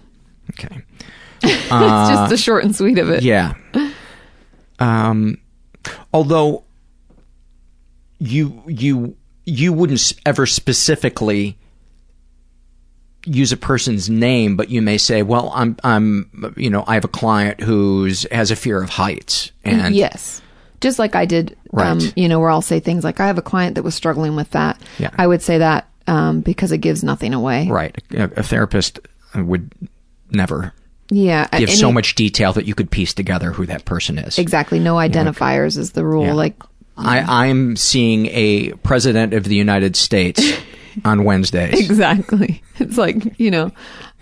Okay. it's uh, just the short and sweet of it. Yeah. Um, although you you you wouldn't ever specifically use a person's name, but you may say, "Well, I'm, I'm, you know, I have a client who's has a fear of heights." And yes, just like I did, right. um, you know, where I'll say things like, "I have a client that was struggling with that." Yeah. I would say that um, because it gives nothing away. Right. A, a therapist would never. Yeah, give so much detail that you could piece together who that person is. Exactly. No identifiers is the rule. Yeah. Like I, I'm seeing a president of the United States on Wednesdays. Exactly. It's like, you know,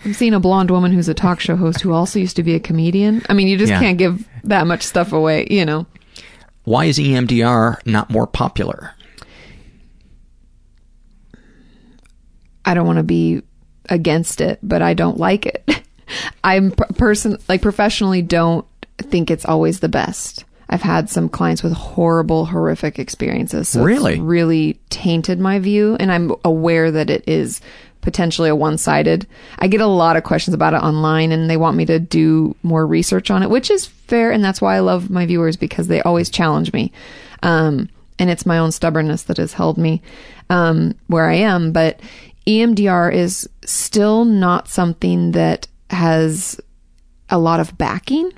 I'm seeing a blonde woman who's a talk show host who also used to be a comedian. I mean, you just Yeah. can't give that much stuff away, you know. Why is EMDR not more popular? I don't want to be against it, but I don't like it. I'm per- person like professionally don't think it's always the best. I've had some clients with horrible, horrific experiences. So Really? it's really tainted my view, and I'm aware that it is potentially a one-sided. I get a lot of questions about it online, and they want me to do more research on it, which is fair, and that's why I love my viewers because they always challenge me. Um, and it's my own stubbornness that has held me um, where I am. But EMDR is still not something that has a lot of backing,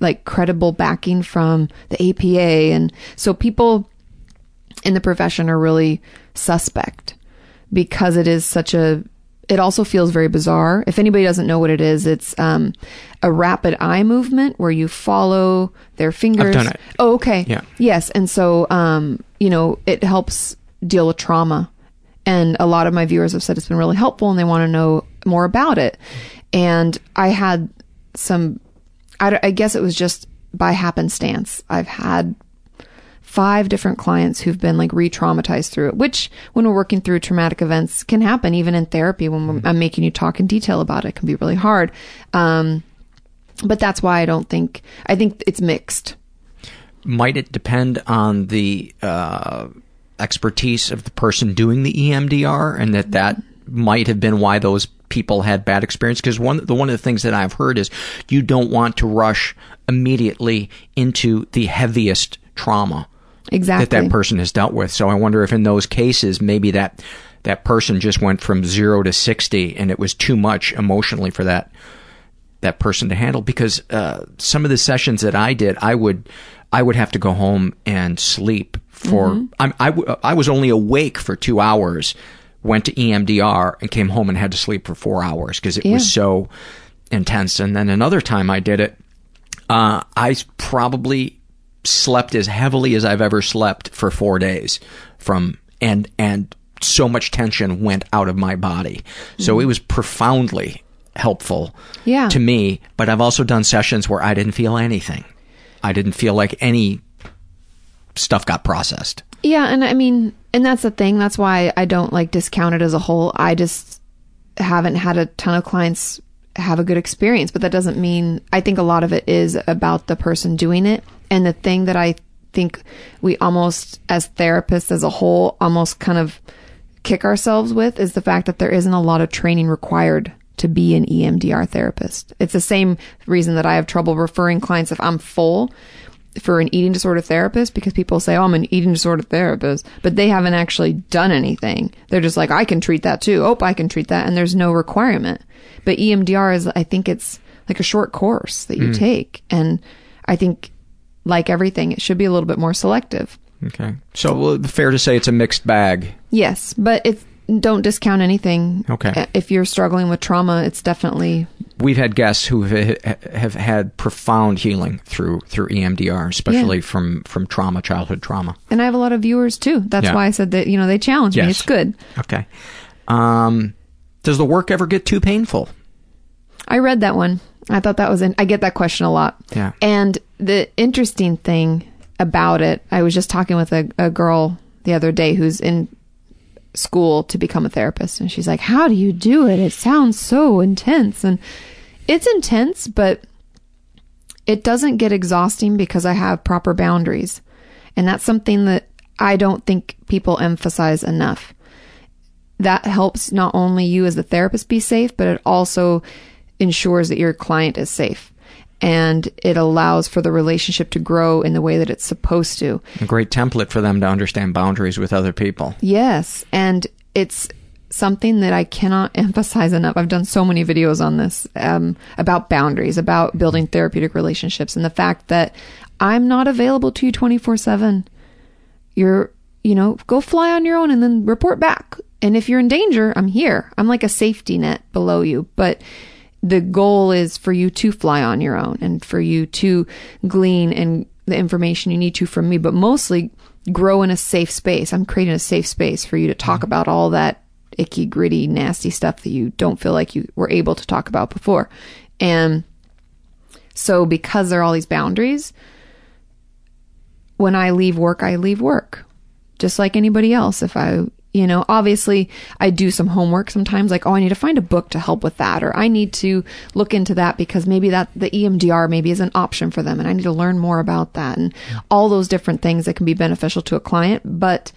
like credible backing from the APA. And so people in the profession are really suspect. because it is such a it also feels very bizarre. If anybody doesn't know what it is, it's um, a rapid eye movement where you follow their fingers. I've done it. Oh, okay. Yeah. Yes, and so um, you know it helps deal with trauma, and a lot of my viewers have said it's been really helpful, and they want to know more about it. And I had some, I, I guess it was just by happenstance. I've had five different clients who've been like re-traumatized through it, which when we're working through traumatic events can happen even in therapy when we're, I'm making you talk in detail about it, it can be really hard. Um, but that's why I don't think, I think it's mixed. Might it depend on the uh, expertise of the person doing the EMDR and that that might have been why those people had bad experience because one the one of the things that I've heard is you don't want to rush immediately into the heaviest trauma Exactly. that that person has dealt with. So I wonder if in those cases maybe that that person just went from 0 to 60 and it was too much emotionally for that that person to handle because uh, some of the sessions that I did I would I would have to go home and sleep for Mhm. I'm, I, w- I was only awake for 2 hours went to EMDR and came home and had to sleep for 4 hours because it Yeah. was so intense and then another time I did it uh, I probably slept as heavily as I've ever slept for four days from and and so much tension went out of my body. So Mhm. it was profoundly helpful Yeah. to me. But I've also done sessions where I didn't feel anything. I didn't feel like any stuff got processed. Yeah, and I mean, and that's the thing. That's why I don't like discount it as a whole. I just haven't had a ton of clients have a good experience, but that doesn't mean I think a lot of it is about the person doing it. And the thing that I think we almost, as therapists as a whole, almost kind of kick ourselves with is the fact that there isn't a lot of training required to be an EMDR therapist. It's the same reason that I have trouble referring clients if I'm full for an eating disorder therapist because people say, "Oh, I'm an eating disorder therapist," but they haven't actually done anything. They're just like, "I can treat that too." Oh, I can treat that, and there's no requirement. But EMDR is, I think, it's like a short course that you Mm. take, and I think, like everything, it should be a little bit more selective. Okay. So well, fair to say it's a mixed bag. Yes, but it's don't discount anything. Okay. If you're struggling with trauma, it's definitely We've had guests who have, have had profound healing through through EMDR, especially Yeah. from from trauma, childhood trauma. and I have a lot of viewers too. That's Yeah. why I said that, you know, they challenge me. It's good. Okay. Um, does the work ever get too painful? I read that one. I thought that was in, I get that question a lot. Yeah. And the interesting thing about it, I was just talking with a, a girl the other day who's in school to become a therapist. And she's like, How do you do it? It sounds so intense. And it's intense, but it doesn't get exhausting because I have proper boundaries. And that's something that I don't think people emphasize enough. That helps not only you as the therapist be safe, but it also ensures that your client is safe. And it allows for the relationship to grow in the way that it's supposed to. A great template for them to understand boundaries with other people. Yes. And it's something that I cannot emphasize enough. I've done so many videos on this um, about boundaries, about building therapeutic relationships, and the fact that I'm not available to you 24 7. You're, you know, go fly on your own and then report back. And if you're in danger, I'm here. I'm like a safety net below you. But the goal is for you to fly on your own and for you to glean and the information you need to from me, but mostly grow in a safe space. I'm creating a safe space for you to talk mm-hmm. about all that icky, gritty, nasty stuff that you don't feel like you were able to talk about before. And so because there are all these boundaries, when I leave work, I leave work. Just like anybody else. If I, you know, obviously I do some homework sometimes, like, oh, I need to find a book to help with that, or I need to look into that because maybe that the EMDR maybe is an option for them and I need to learn more about that and all those different things that can be beneficial to a client. But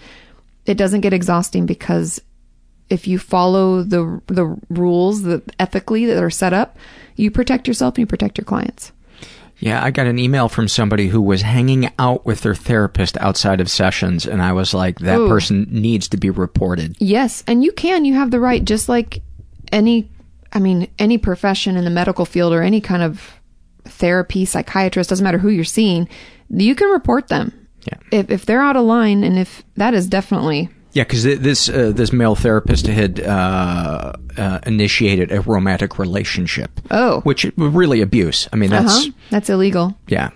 it doesn't get exhausting because if you follow the the rules that ethically that are set up, you protect yourself and you protect your clients. Yeah, I got an email from somebody who was hanging out with their therapist outside of sessions, and I was like, that Ooh. person needs to be reported. Yes, and you can. You have the right, just like any, I mean, any profession in the medical field or any kind of therapy, psychiatrist, doesn't matter who you're seeing, you can report them. Yeah. If, if they're out of line and if that is definitely Yeah, because this uh, this male therapist had uh, uh, initiated a romantic relationship. Oh. which really abuse. I mean, that's uh-huh. that's illegal. yeah.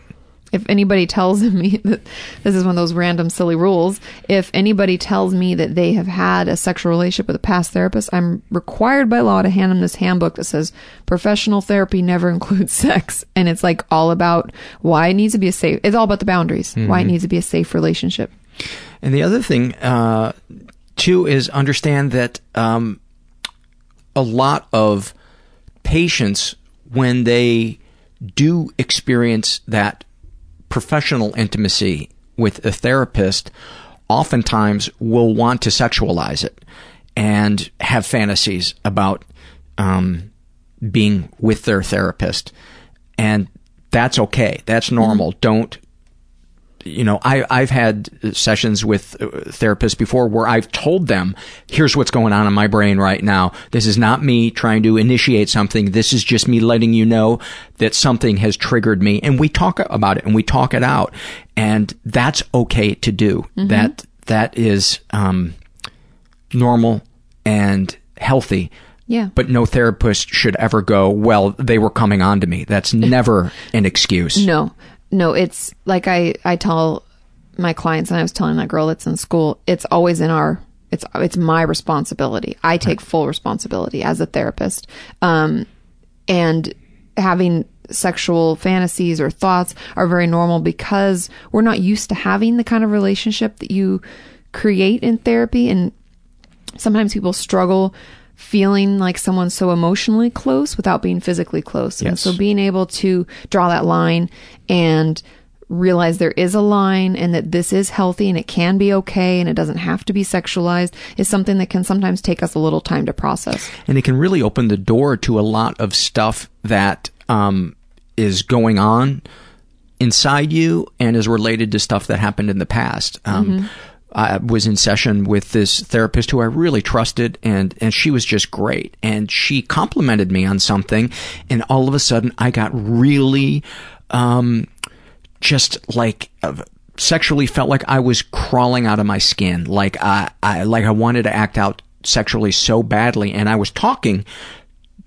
If anybody tells me that this is one of those random silly rules, if anybody tells me that they have had a sexual relationship with a past therapist, I'm required by law to hand them this handbook that says professional therapy never includes sex. And it's like all about why it needs to be a safe, it's all about the boundaries, why it Mhm. needs to be a safe relationship. And the other thing, uh, too, is understand that um, a lot of patients, when they do experience that professional intimacy with a therapist, oftentimes will want to sexualize it and have fantasies about um, being with their therapist. And that's okay. That's normal. Don't you know, I, I've had sessions with uh, therapists before where I've told them, here's what's going on in my brain right now. This is not me trying to initiate something. This is just me letting you know that something has triggered me. And we talk about it and we talk it out. And that's okay to do. Mhm. That, that is, um, normal and healthy. Yeah. But no therapist should ever go, well, they were coming on to me. That's never an excuse. No, no, it's like I, I tell my clients, and I was telling that girl that's in school, it's always in our, it's, it's my responsibility. I take full responsibility as a therapist. Um, and having sexual fantasies or thoughts are very normal because we're not used to having the kind of relationship that you create in therapy. And sometimes people struggle feeling like someone's so emotionally close without being physically close. And so being able to draw that line and realize there is a line and that this is healthy and it can be okay and it doesn't have to be sexualized is something that can sometimes take us a little time to process. and it can really open the door to a lot of stuff that um, is going on inside you and is related to stuff that happened in the past. Um, Mhm. I was in session with this therapist who I really trusted, and and she was just great. And she complimented me on something, and all of a sudden I got really, um, just like. Uh, sexually felt like I was crawling out of my skin like I, I like I wanted to act out sexually so badly and I was talking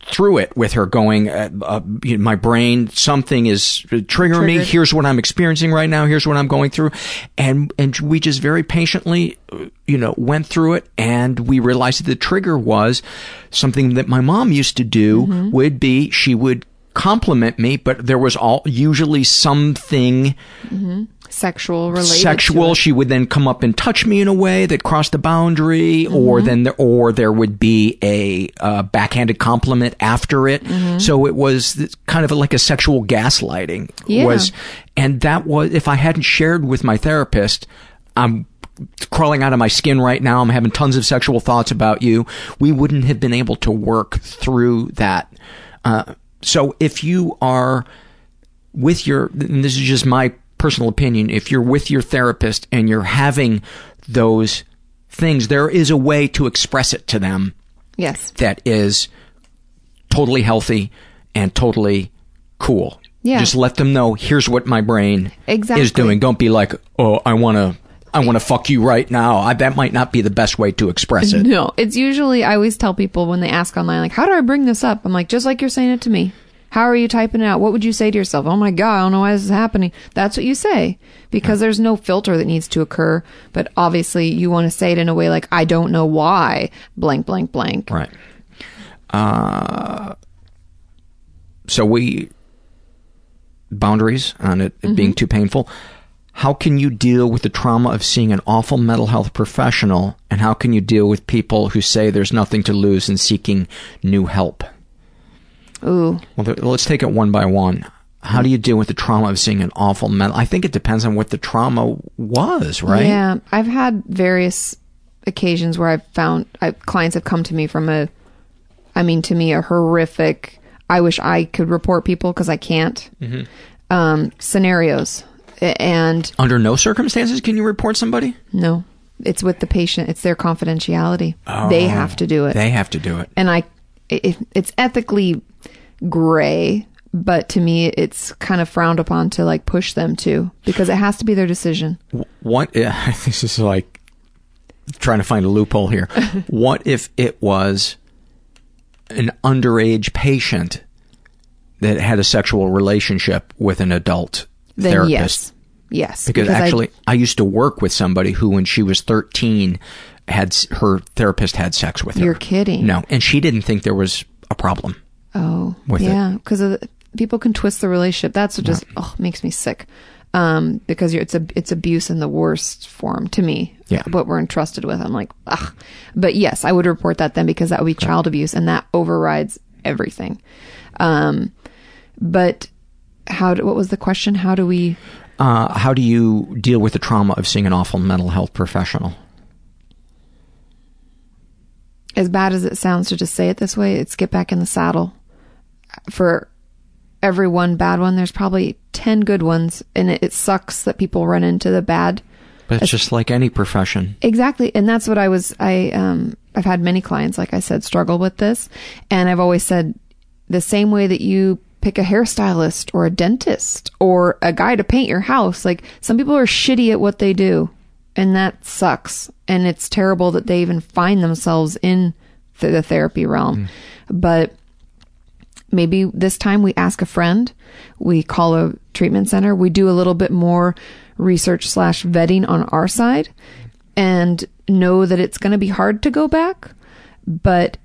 through it with her going uh, uh, my brain something is triggering me. Here's what i'm experiencing right now. Here's what i'm going through. And and we just very patiently uh, you know went through it. And we realized that the trigger was something that my mom used to do Mm-hmm. would be she would compliment me but there was all usually something Mm-hmm. Sexual related. sexual. She would then come up and touch me in a way that crossed the boundary, or Mhm. then there, or there would be a uh, backhanded compliment after it. Mhm. So it was kind of like a sexual gaslighting. Yeah. Was and that was if I hadn't shared with my therapist, I'm crawling out of my skin right now. I'm having tons of sexual thoughts about you. We wouldn't have been able to work through that. Uh, so if you are with your, and this is just my personal opinion, if you're with your therapist and you're having those things, there is a way to express it to them Yes. that is totally healthy and totally cool. Yeah. Just let them know here's what my brain Exactly. is doing. Don't be like, oh, I want to. I want to fuck you right now. I, that might not be the best way to express it. No, it's usually I always tell people when they ask online, like, "How do I bring this up?" I'm like, just like you're saying it to me. How are you typing it out? What would you say to yourself? Oh my god, I don't know why this is happening. That's what you say because there's no filter that needs to occur. But obviously, you want to say it in a way like, "I don't know why." Blank, blank, blank. Right. Uh, so we boundaries on it, it being Mhm. too painful. How can you deal with the trauma of seeing an awful mental health professional, and how can you deal with people who say there's nothing to lose in seeking new help? Ooh. Well, let's take it one by one. How do you deal with the trauma of seeing an awful mental? I think it depends on what the trauma was, right? Yeah, I've had various occasions where I've found I, clients have come to me from a, I mean, to me, a horrific. I wish I could report people because I can't. Mhm. Um, scenarios, and Under no circumstances can you report somebody. no, it's with the patient. It's their confidentiality. they Oh, have to do it. They have to do it. and I, it, it's ethically gray, but to me, it's kind of frowned upon to like push them to because it has to be their decision. What? Yeah, this is like trying to find a loophole here. what if it was an underage patient that had a sexual relationship with an adult Then therapist? yes. Yes. Because, I- actually, I, used to work with somebody who, when she was 13, had her therapist had sex with her. You're kidding. No, and she didn't think there was a problem. Oh, with yeah, because people can twist the relationship. That's what just oh makes me sick. Um, because it's a it's abuse in the worst form to me. Yeah. what we're entrusted with, I'm like, ugh. But yes, I would report that then because that would be child abuse, and that overrides everything. Um, but how? Do, what was the question? How do we? Uh, how do you deal with the trauma of seeing an awful mental health professional? as bad as it sounds to just say it this way, it's get back in the saddle. For every one bad one, there's probably 10 good ones. And it, it sucks that people run into the bad. But it's just like any profession. Exactly. And that's what I was, I, um, I've had many clients, like I said, struggle with this. And I've always said the same way that you pick a hairstylist or a dentist or a guy to paint your house, like some people are shitty at what they do. And that sucks. And it's terrible that they even find themselves in th- the therapy realm. Mm. But maybe this time we ask a friend, we call a treatment center, we do a little bit more research slash vetting on our side and know that it's going to be hard to go back, but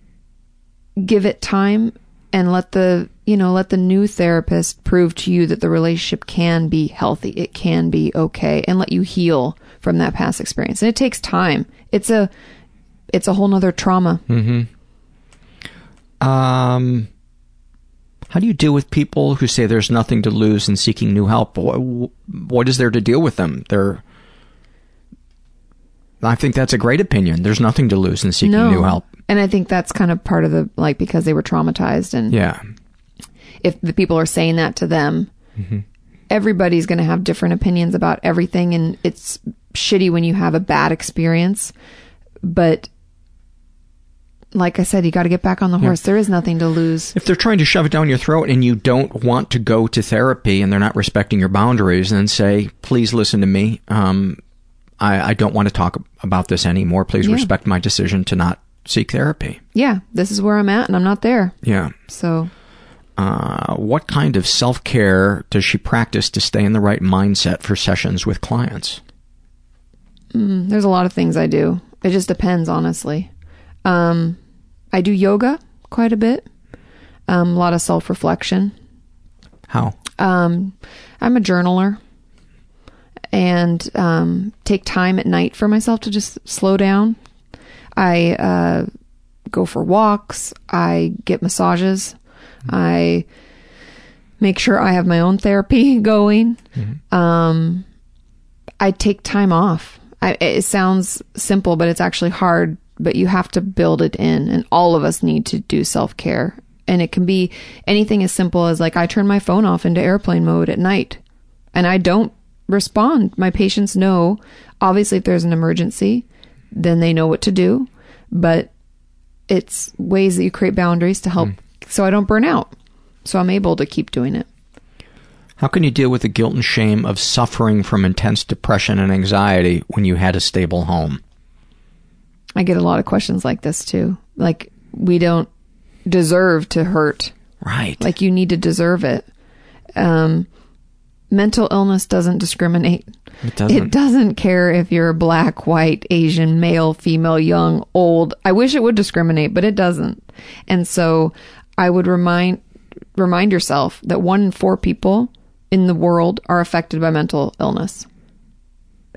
give it time and let the, you know, let the new therapist prove to you that the relationship can be healthy. It can be okay and let you heal from that past experience. And it takes time. It's a, it's a whole nother trauma. Mm-hmm. Um, how do you deal with people who say there's nothing to lose in seeking new help? What, what is there to deal with them? They're, I think that's a great opinion. There's nothing to lose in seeking new help. And I think that's kind of part of the like because they were traumatized and Yeah. If the people are saying that to them, everybody's going to have different opinions about everything and it's shitty when you have a bad experience. But like I said, you got to get back on the Yeah. horse. There is nothing to lose. If they're trying to shove it down your throat and you don't want to go to therapy and they're not respecting your boundaries, then say, please listen to me. Um, I, I don't want to talk about this anymore. Please Yeah. respect my decision to not seek therapy. Yeah, this is where I'm at and I'm not there. Yeah. So Uh, what kind of self care does she practice to stay in the right mindset for sessions with clients? Mm, there's a lot of things I do. It just depends, honestly. Um, I do yoga quite a bit. Um, a lot of self reflection. How? Um, I'm a journaler and um, take time at night for myself to just slow down. I uh, go for walks. I get massages. I make sure I have my own therapy going. Um, I take time off. I, it sounds simple, but it's actually hard. But you have to build it in, and all of us need to do self care. And it can be anything as simple as like I turn my phone off into airplane mode at night, and I don't respond. My patients know, obviously, if there's an emergency, then they know what to do. But it's ways that you create boundaries to help, so I don't burn out. So I'm able to keep doing it. How can you deal with the guilt and shame of suffering from intense depression and anxiety when you had a stable home? I get a lot of questions like this too. Like we don't deserve to hurt. Right. Like you need to deserve it. Um, mental illness doesn't discriminate. It doesn't. It doesn't care if you're black, white, Asian, male, female, young, old. I wish it would discriminate, but it doesn't. And so I would remind remind yourself that one in four people in the world are affected by mental illness.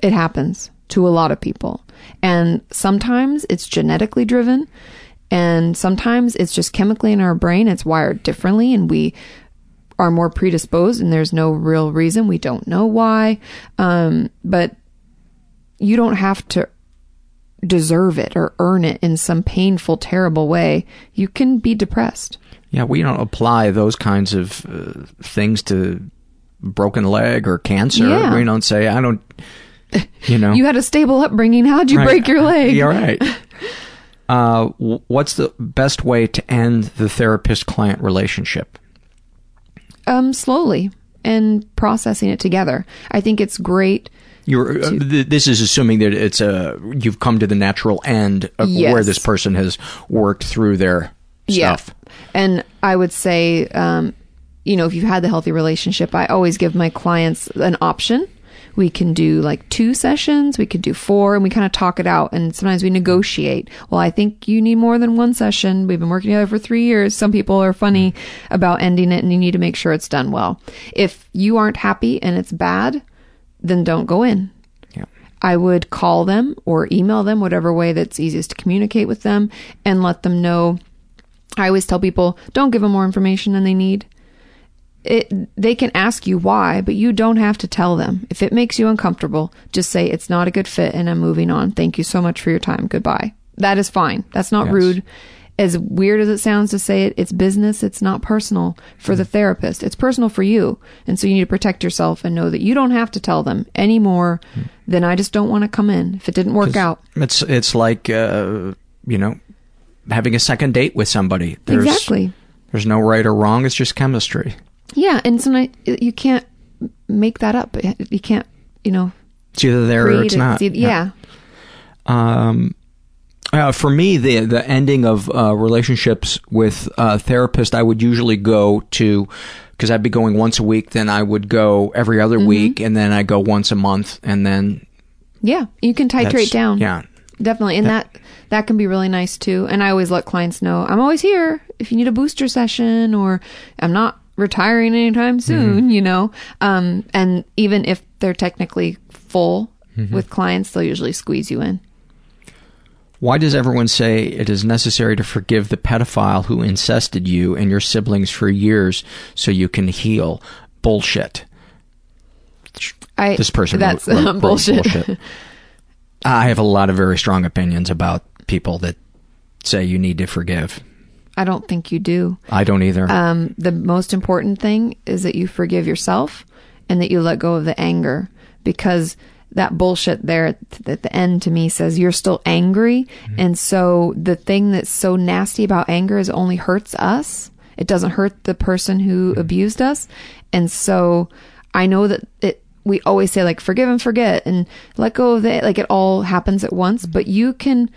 It happens to a lot of people. And sometimes it's genetically driven and sometimes it's just chemically in our brain. It's wired differently and we are more predisposed and there's no real reason. We don't know why. Um, but you don't have to deserve it or earn it in some painful, terrible way. You can be depressed. Yeah, we don't apply those kinds of uh, things to broken leg or cancer. Yeah. We don't say, I don't, you know. You had a stable upbringing. How'd you Right. break your leg? You're right. Uh, what's the best way to end the therapist client relationship? um, slowly and processing it together. I think it's great You're, uh, th- this is assuming that it's a you've come to the natural end of Yes. where this person has worked through their stuff. Yeah. And I would say, um, you know, if you've had the healthy relationship, I always give my clients an option. We can do like two sessions, we could do four, and we kind of talk it out. And sometimes we negotiate. Well, I think you need more than one session. We've been working together for three years. Some people are funny about ending it, and you need to make sure it's done well. If you aren't happy and it's bad, then don't go in. I would call them or email them, whatever way that's easiest to communicate with them, and let them know. I always tell people, don't give them more information than they need. It, they can ask you why, but you don't have to tell them. If it makes you uncomfortable, just say it's not a good fit and I'm moving on. Thank you so much for your time. Goodbye. That is fine. That's not Yes. rude. As weird as it sounds to say it, it's business. It's not personal for the therapist. It's personal for you. And so you need to protect yourself and know that you don't have to tell them any more than I just don't want to come in if it didn't work out. It's it's like uh, you know having a second date with somebody. There's, Exactly. There's no right or wrong. It's just chemistry. Yeah, and sometimes you can't make that up. You can't, you know, It's either there or it's it. not. either- yeah. Um, uh, for me, the the ending of uh, relationships with a therapist, I would usually go to because I'd be going once a week. Then I would go every other Mm-hmm. week, and then I go once a month, and then Yeah, you can titrate down. yeah. Definitely. And that that can be really nice too. And I always let clients know I'm always here if you need a booster session or I'm not retiring anytime soon, you know. Um and even if they're technically full Mhm. with clients, they'll usually squeeze you in. Why does everyone say it is necessary to forgive the pedophile who incested you and your siblings for years so you can heal? Bullshit. I This person that's wrote- wrote- um, wrote bullshit. bullshit. I have a lot of very strong opinions about people that say you need to forgive. I don't think you do. I don't either. Um, the most important thing is that you forgive yourself and that you let go of the anger because that bullshit there at at the end to me says you're still angry. And so the thing that's so nasty about anger is it only hurts us. It doesn't hurt the person who abused us. And so I know that it, we always say like forgive and forget and let go of it. Like it all happens at once, mm-hmm. but you can,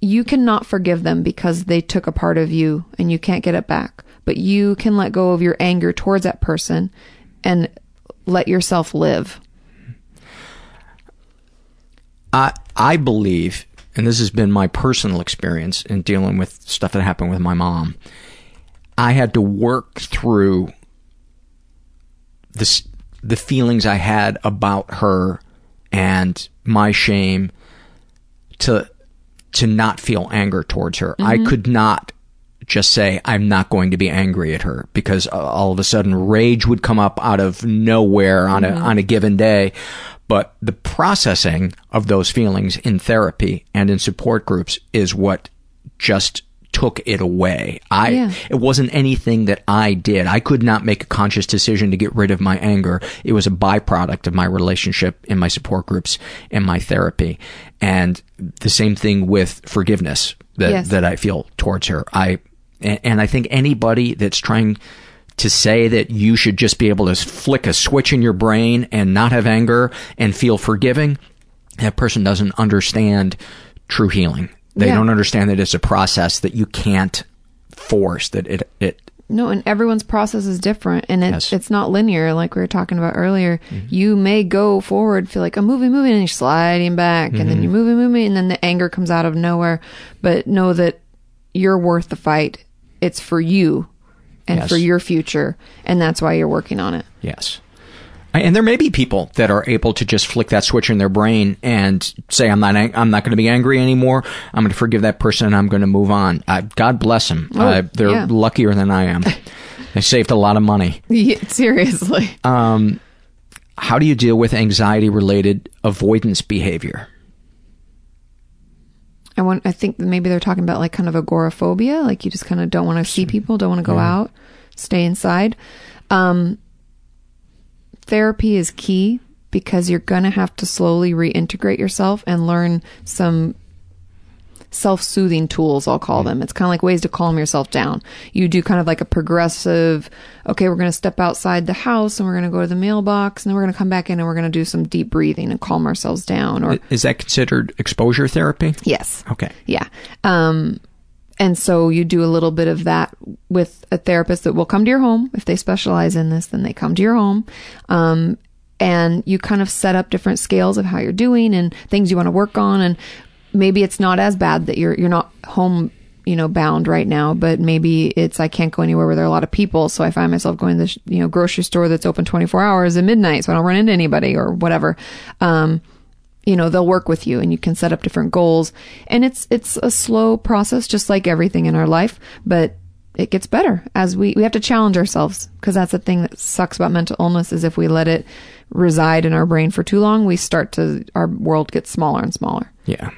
you cannot forgive them because they took a part of you and you can't get it back. But you can let go of your anger towards that person and let yourself live. I I believe, and this has been my personal experience in dealing with stuff that happened with my mom. I had to work through this the feelings I had about her and my shame to to not feel anger towards her. I Mhm. could not just say I'm not going to be angry at her because uh, all of a sudden rage would come up out of nowhere on a Mhm. on a given day. But the processing of those feelings in therapy and in support groups is what just took it away. I Yeah. it wasn't anything that I did. I could not make a conscious decision to get rid of my anger. It was a byproduct of my relationship in my support groups and my therapy. And the same thing with forgiveness that Yes. that I feel towards her. I and, and I think anybody that's trying to say that you should just be able to flick a switch in your brain and not have anger and feel forgiving, that person doesn't understand true healing. They Yeah. don't understand that it's a process that you can't force. That it it No, and everyone's process is different and it's Yes. Mm-hmm. it's not linear like we were talking about earlier. You may go forward, feel like I'm moving, moving, and you're sliding back, and then you're moving, moving, and then the anger comes out of nowhere. But know that you're worth the fight. It's for you and Yes. for your future, and that's why you're working on it. Yes. And there may be people that are able to just flick that switch in their brain and say, "I'm not, ang- I'm not going to be angry anymore. I'm going to forgive that person, and I'm going to move on." Uh, God bless them. Oh, uh, they're yeah. luckier than I am. they saved a lot of money. Yeah, seriously. Um, how do you deal with anxiety-related avoidance behavior? I want. I think maybe they're talking about like kind of agoraphobia, like you just kind of don't want to see people, don't want to go Yeah. out, stay inside. Um, therapy is key because you're gonna have to slowly reintegrate yourself and learn some self-soothing tools i'll call them it's kind of like ways to calm yourself down you do kind of like a progressive okay we're going to step outside the house and we're going to go to the mailbox and then we're going to come back in and we're going to do some deep breathing and calm ourselves down or Is that considered exposure therapy? yes Okay. yeah. Um, and so you do a little bit of that with a therapist that will come to your home. If they specialize in this, then they come to your home. Um, and you kind of set up different scales of how you're doing and things you want to work on. And maybe it's not as bad that you're, you're not home, you know, bound right now, but maybe it's, I can't go anywhere where there are a lot of people. So I find myself going to the, you know, grocery store that's open 24 hours at midnight. So I don't run into anybody or whatever. Um, you know they'll work with you and you can set up different goals and it's it's a slow process just like everything in our life but it gets better as we we have to challenge ourselves because that's the thing that sucks about mental illness is if we let it reside in our brain for too long we start to our world gets smaller and smaller Yeah.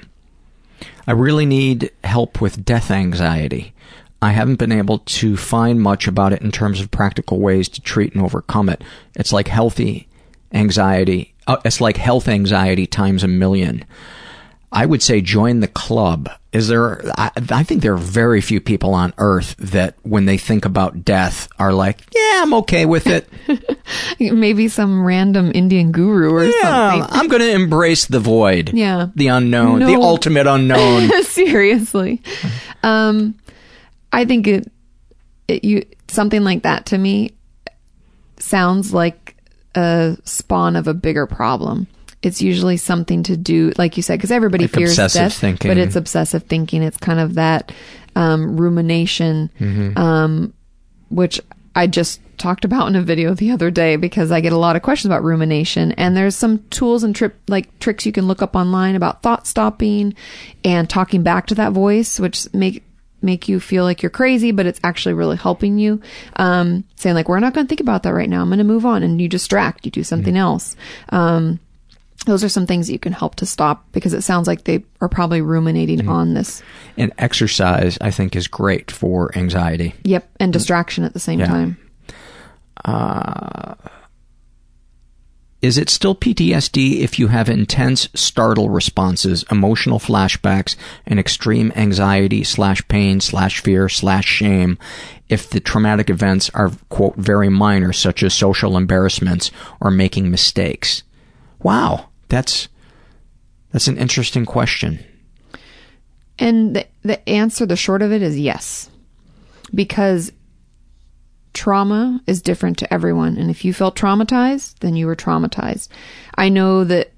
I really need help with death anxiety. I haven't been able to find much about it in terms of practical ways to treat and overcome it. It's like healthy anxiety. Uh, it's like health anxiety times a million. I would say join the club. Is there, I, I think there are very few people on earth that when they think about death are like, yeah, I'm okay with it. maybe some random indian guru or Yeah, something I'm going to embrace the void. Yeah. The unknown, the ultimate unknown. Seriously. Um, I think it, it, you, something like that to me sounds like a spawn of a bigger problem. It's usually something to do, like you said, because everybody Like fears obsessive death, thinking. but it's obsessive thinking. It's kind of that um, rumination, Mhm. um, which I just talked about in a video the other day because I get a lot of questions about rumination and there's some tools and trip like tricks you can look up online about thought stopping and talking back to that voice which make make you feel like you're crazy but it's actually really helping you. Um saying like we're not going to think about that right now. I'm going to move on. And you distract. You do something else. Um those are some things that you can help to stop because it sounds like they are probably ruminating on this. And exercise, I think, is great for anxiety. yep. And distraction at the same Yeah. time. Uh, is it still PTSD if you have intense startle responses, emotional flashbacks, and extreme anxiety slash pain slash fear slash shame if the traumatic events are, quote, very minor, such as social embarrassments or making mistakes? Wow, that's, that's an interesting question. And the, the answer, the short of it is yes. Because trauma is different to everyone. And if you felt traumatized, then you were traumatized. I know that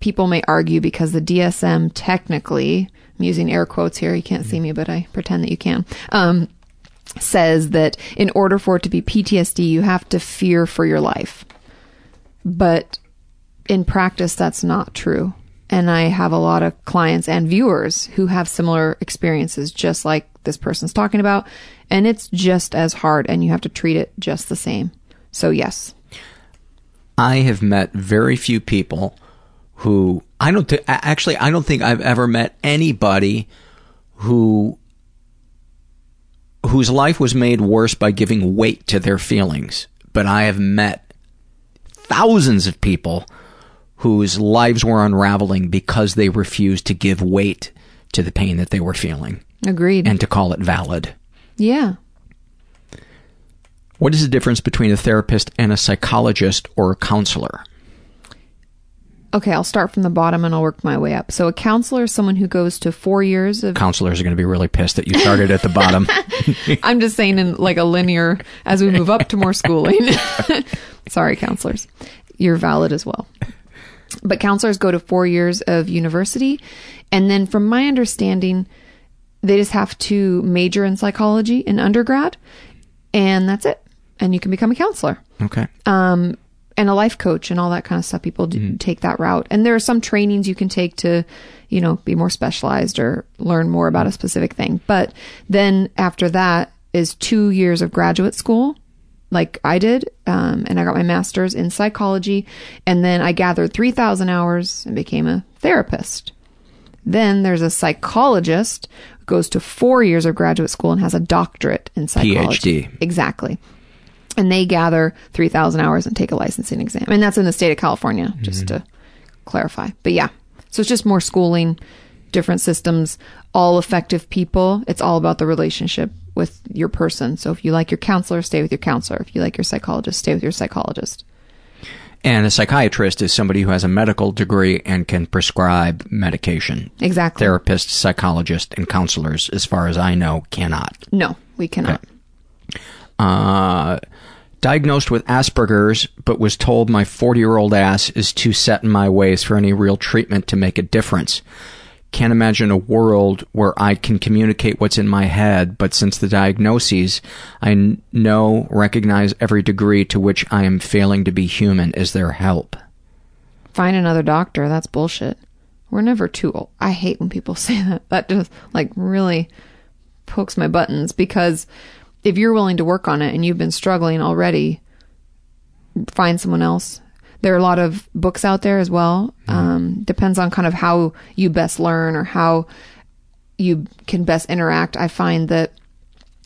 people may argue because the DSM technically, I'm using air quotes here, you can't see me, but I pretend that you can, um, says that in order for it to be PTSD, you have to fear for your life. But in practice, that's not true. And I have a lot of clients and viewers who have similar experiences, just like this person's talking about. And it's just as hard, and you have to treat it just the same. So, yes. I have met very few people who I don't a- actually I don't think I've ever met anybody who whose life was made worse by giving weight to their feelings. But I have met thousands of people whose lives were unraveling because they refused to give weight to the pain that they were feeling Agreed. and to call it valid. yeah. What is the difference between a therapist and a psychologist or a counselor? Okay, I'll start from the bottom and I'll work my way up. So, a counselor is someone who goes to four years of. Counselors are going to be really pissed that you started at the bottom. I'm just saying, in like a linear, as we move up to more schooling. Sorry, counselors. You're valid as well. But counselors go to four years of university. And then, from my understanding, they just have to major in psychology in undergrad. And that's it. And you can become a counselor Okay. um, and a life coach and all that kind of stuff. People do take that route. And there are some trainings you can take to, you know, be more specialized or learn more about a specific thing. But then after that is two years of graduate school, like I did. Um, and I got my master's in psychology. And then I gathered 3,000 hours and became a therapist. Then there's a psychologist who goes to four years of graduate school and has a doctorate in psychology. PhD. Exactly. And they gather 3,000 hours and take a licensing exam. And that's in the state of California, just to clarify. But yeah, so it's just more schooling different systems, all effective people. It's all about the relationship with your person. So if you like your counselor, stay with your counselor. If you like your psychologist, stay with your psychologist. And a psychiatrist is somebody who has a medical degree and can prescribe medication. Exactly. Therapists, psychologists, and counselors, as far as I know, cannot. No, we cannot. Uh, diagnosed with Asperger's, but was told my 40 year old ass is too set in my ways for any real treatment to make a difference. Can't imagine a world where I can communicate what's in my head, but since the diagnoses, I know, recognize every degree to which I am failing to be human. Is there help? Find another doctor. That's bullshit. We're never too old. I hate when people say that. That just like really pokes my buttons because if you're willing to work on it and you've been struggling already, find someone else. There are a lot of books out there as well. Um, depends on kind of how you best learn or how you can best interact. I find that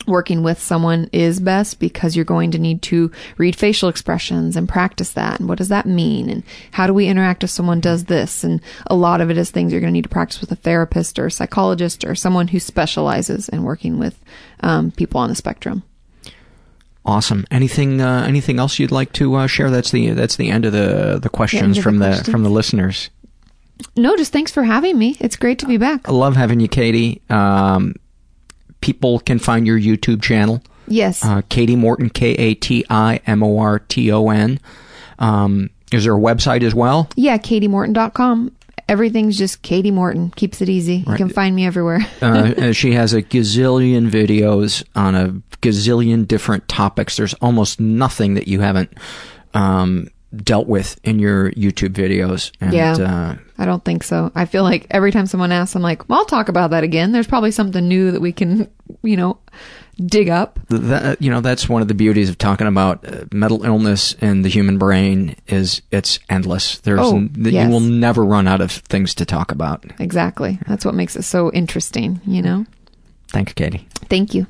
working with someone is best because you're going to need to read facial expressions and practice that. And what does that mean? And how do we interact if someone does this? And a lot of it is things you're going to need to practice with a therapist or a psychologist or someone who specializes in working with um, people on the spectrum. Awesome. Anything uh, anything else you'd like to uh, share? That's the that's the end of the the questions the from the questions. from the listeners. No, just thanks for having me. It's great to be back. I love having you, Katie. Um, people can find your YouTube channel. Yes. Uh, Katie Morton, K A T I M O R T O N. Um, is there a website as well? Yeah, katiemorton.com. Everything's just Katie Morton. Keeps it easy. You can find me everywhere. uh, she has a gazillion videos on a gazillion different topics. There's almost nothing that you haven't um, dealt with in your YouTube videos. And, yeah. Uh, I don't think so. I feel like every time someone asks, I'm like, well, I'll talk about that again. There's probably something new that we can, you know, dig up. that, you know, that's one of the beauties of talking about uh, mental illness and the human brain is it's endless. There's Oh, n- yes. you will never run out of things to talk about. Exactly. That's what makes it so interesting, you know? Thanks, Katie. Thank you.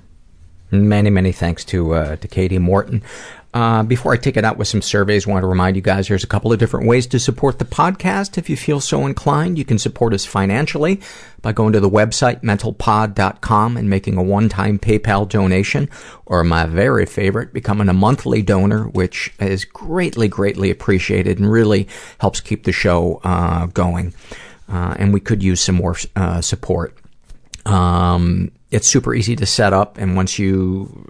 Many, many thanks to uh, to Katie Morton. Uh, before I take it out with some surveys, I want to remind you guys there's a couple of different ways to support the podcast. If you feel so inclined, you can support us financially by going to the website mentalpod.com and making a one-time PayPal donation, or my very favorite, becoming a monthly donor, which is greatly, greatly appreciated and really helps keep the show uh, going. Uh, and we could use some more uh, support. Um, it's super easy to set up, and once you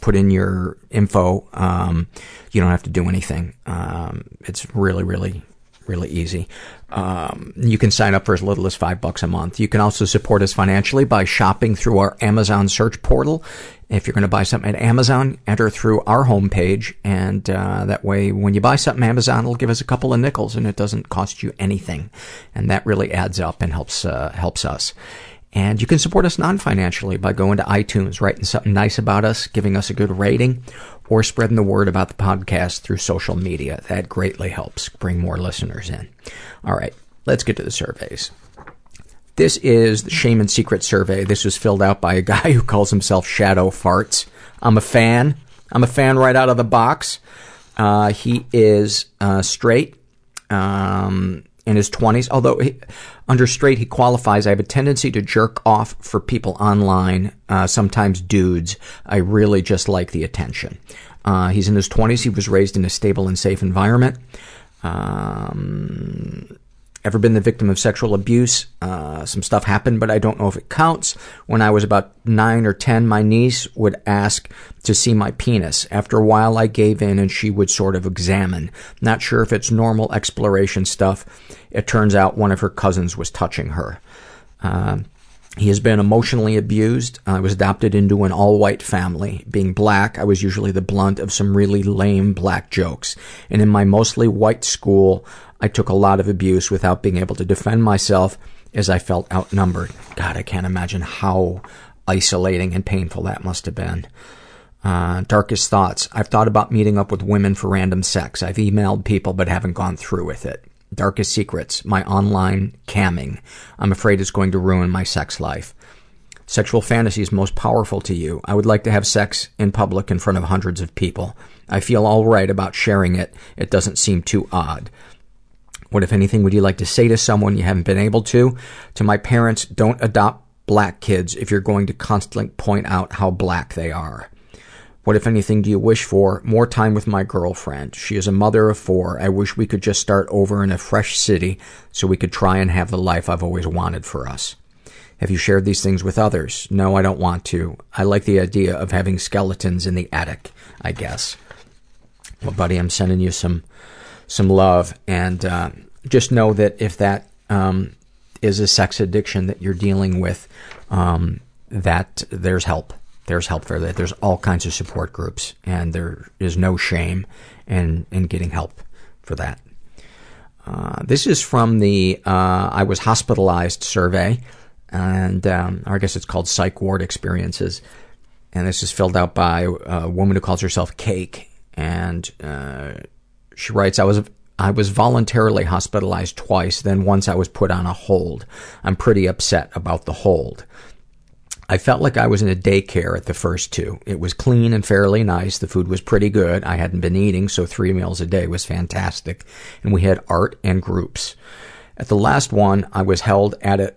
put in your info, um, you don't have to do anything. Um, it's really, really, really easy. Um, you can sign up for as little as five bucks a month. You can also support us financially by shopping through our Amazon search portal. If you're going to buy something at Amazon, enter through our homepage, and uh, that way, when you buy something Amazon, it'll give us a couple of nickels, and it doesn't cost you anything, and that really adds up and helps uh, helps us. And you can support us non-financially by going to iTunes, writing something nice about us, giving us a good rating, or spreading the word about the podcast through social media. That greatly helps bring more listeners in. All right, let's get to the surveys. This is the Shame and Secret survey. This was filled out by a guy who calls himself Shadow Farts. I'm a fan. I'm a fan right out of the box. Uh, he is uh, straight. Um, in his 20s. Although he, under straight, he qualifies. I have a tendency to jerk off for people online, uh, sometimes dudes. I really just like the attention. Uh, he's in his 20s. He was raised in a stable and safe environment. Um, ever been the victim of sexual abuse? Uh, some stuff happened, but I don't know if it counts. When I was about nine or ten, my niece would ask to see my penis. After a while, I gave in and she would sort of examine. Not sure if it's normal exploration stuff. It turns out one of her cousins was touching her. Um, he has been emotionally abused. I was adopted into an all-white family. Being black, I was usually the blunt of some really lame black jokes. And in my mostly white school, I took a lot of abuse without being able to defend myself as I felt outnumbered. God, I can't imagine how isolating and painful that must have been. Uh, darkest thoughts. I've thought about meeting up with women for random sex. I've emailed people but haven't gone through with it. Darkest secrets. My online camming. I'm afraid it's going to ruin my sex life. Sexual fantasies most powerful to you. I would like to have sex in public in front of hundreds of people. I feel alright about sharing it. It doesn't seem too odd. What, if anything, would you like to say to someone you haven't been able to? To my parents, don't adopt black kids if you're going to constantly point out how black they are. What, if anything, do you wish for? More time with my girlfriend. She is a mother of four. I wish we could just start over in a fresh city so we could try and have the life I've always wanted for us. Have you shared these things with others? No, I don't want to. I like the idea of having skeletons in the attic, I guess. Well, buddy, I'm sending you some some love, and uh, just know that if that um, is a sex addiction that you're dealing with, um, that there's help. There's help for that. There's all kinds of support groups, and there is no shame in in getting help for that. Uh, this is from the uh, I was hospitalized survey, and um, I guess it's called psych ward experiences. And this is filled out by a woman who calls herself Cake, and uh, she writes, "I was I was voluntarily hospitalized twice. Then once I was put on a hold. I'm pretty upset about the hold." I felt like I was in a daycare at the first two. It was clean and fairly nice. The food was pretty good. I hadn't been eating, so three meals a day was fantastic. And we had art and groups. At the last one, I was held at a,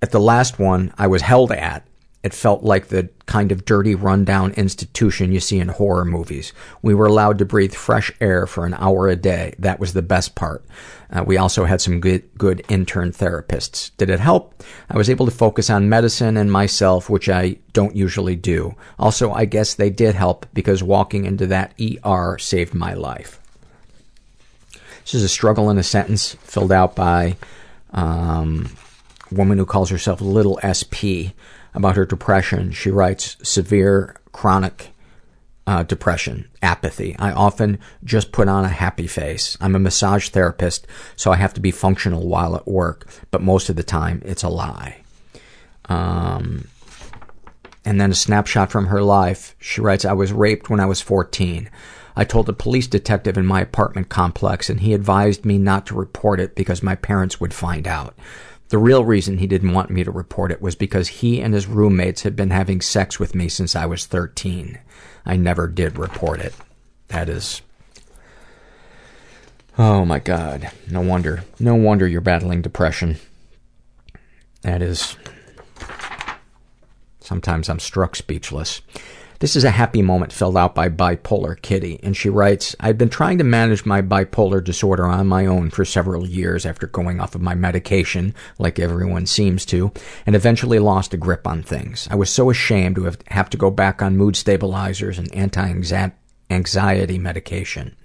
at the last one I was held at, it felt like the kind of dirty, rundown institution you see in horror movies. We were allowed to breathe fresh air for an hour a day. That was the best part. Uh, we also had some good, good intern therapists. Did it help? I was able to focus on medicine and myself, which I don't usually do. Also, I guess they did help because walking into that ER saved my life. This is a struggle in a sentence filled out by um, a woman who calls herself Little SP about her depression. She writes, severe chronic uh, depression, apathy. I often just put on a happy face. I'm a massage therapist, so I have to be functional while at work, but most of the time it's a lie. Um, and then a snapshot from her life. She writes, I was raped when I was 14. I told a police detective in my apartment complex, and he advised me not to report it because my parents would find out. The real reason he didn't want me to report it was because he and his roommates had been having sex with me since I was 13. I never did report it. That is. Oh my god. No wonder. No wonder you're battling depression. That is. Sometimes I'm struck speechless. This is a happy moment filled out by Bipolar Kitty, and she writes, I've been trying to manage my bipolar disorder on my own for several years after going off of my medication, like everyone seems to, and eventually lost a grip on things. I was so ashamed to have, have to go back on mood stabilizers and anti-anxiety medication.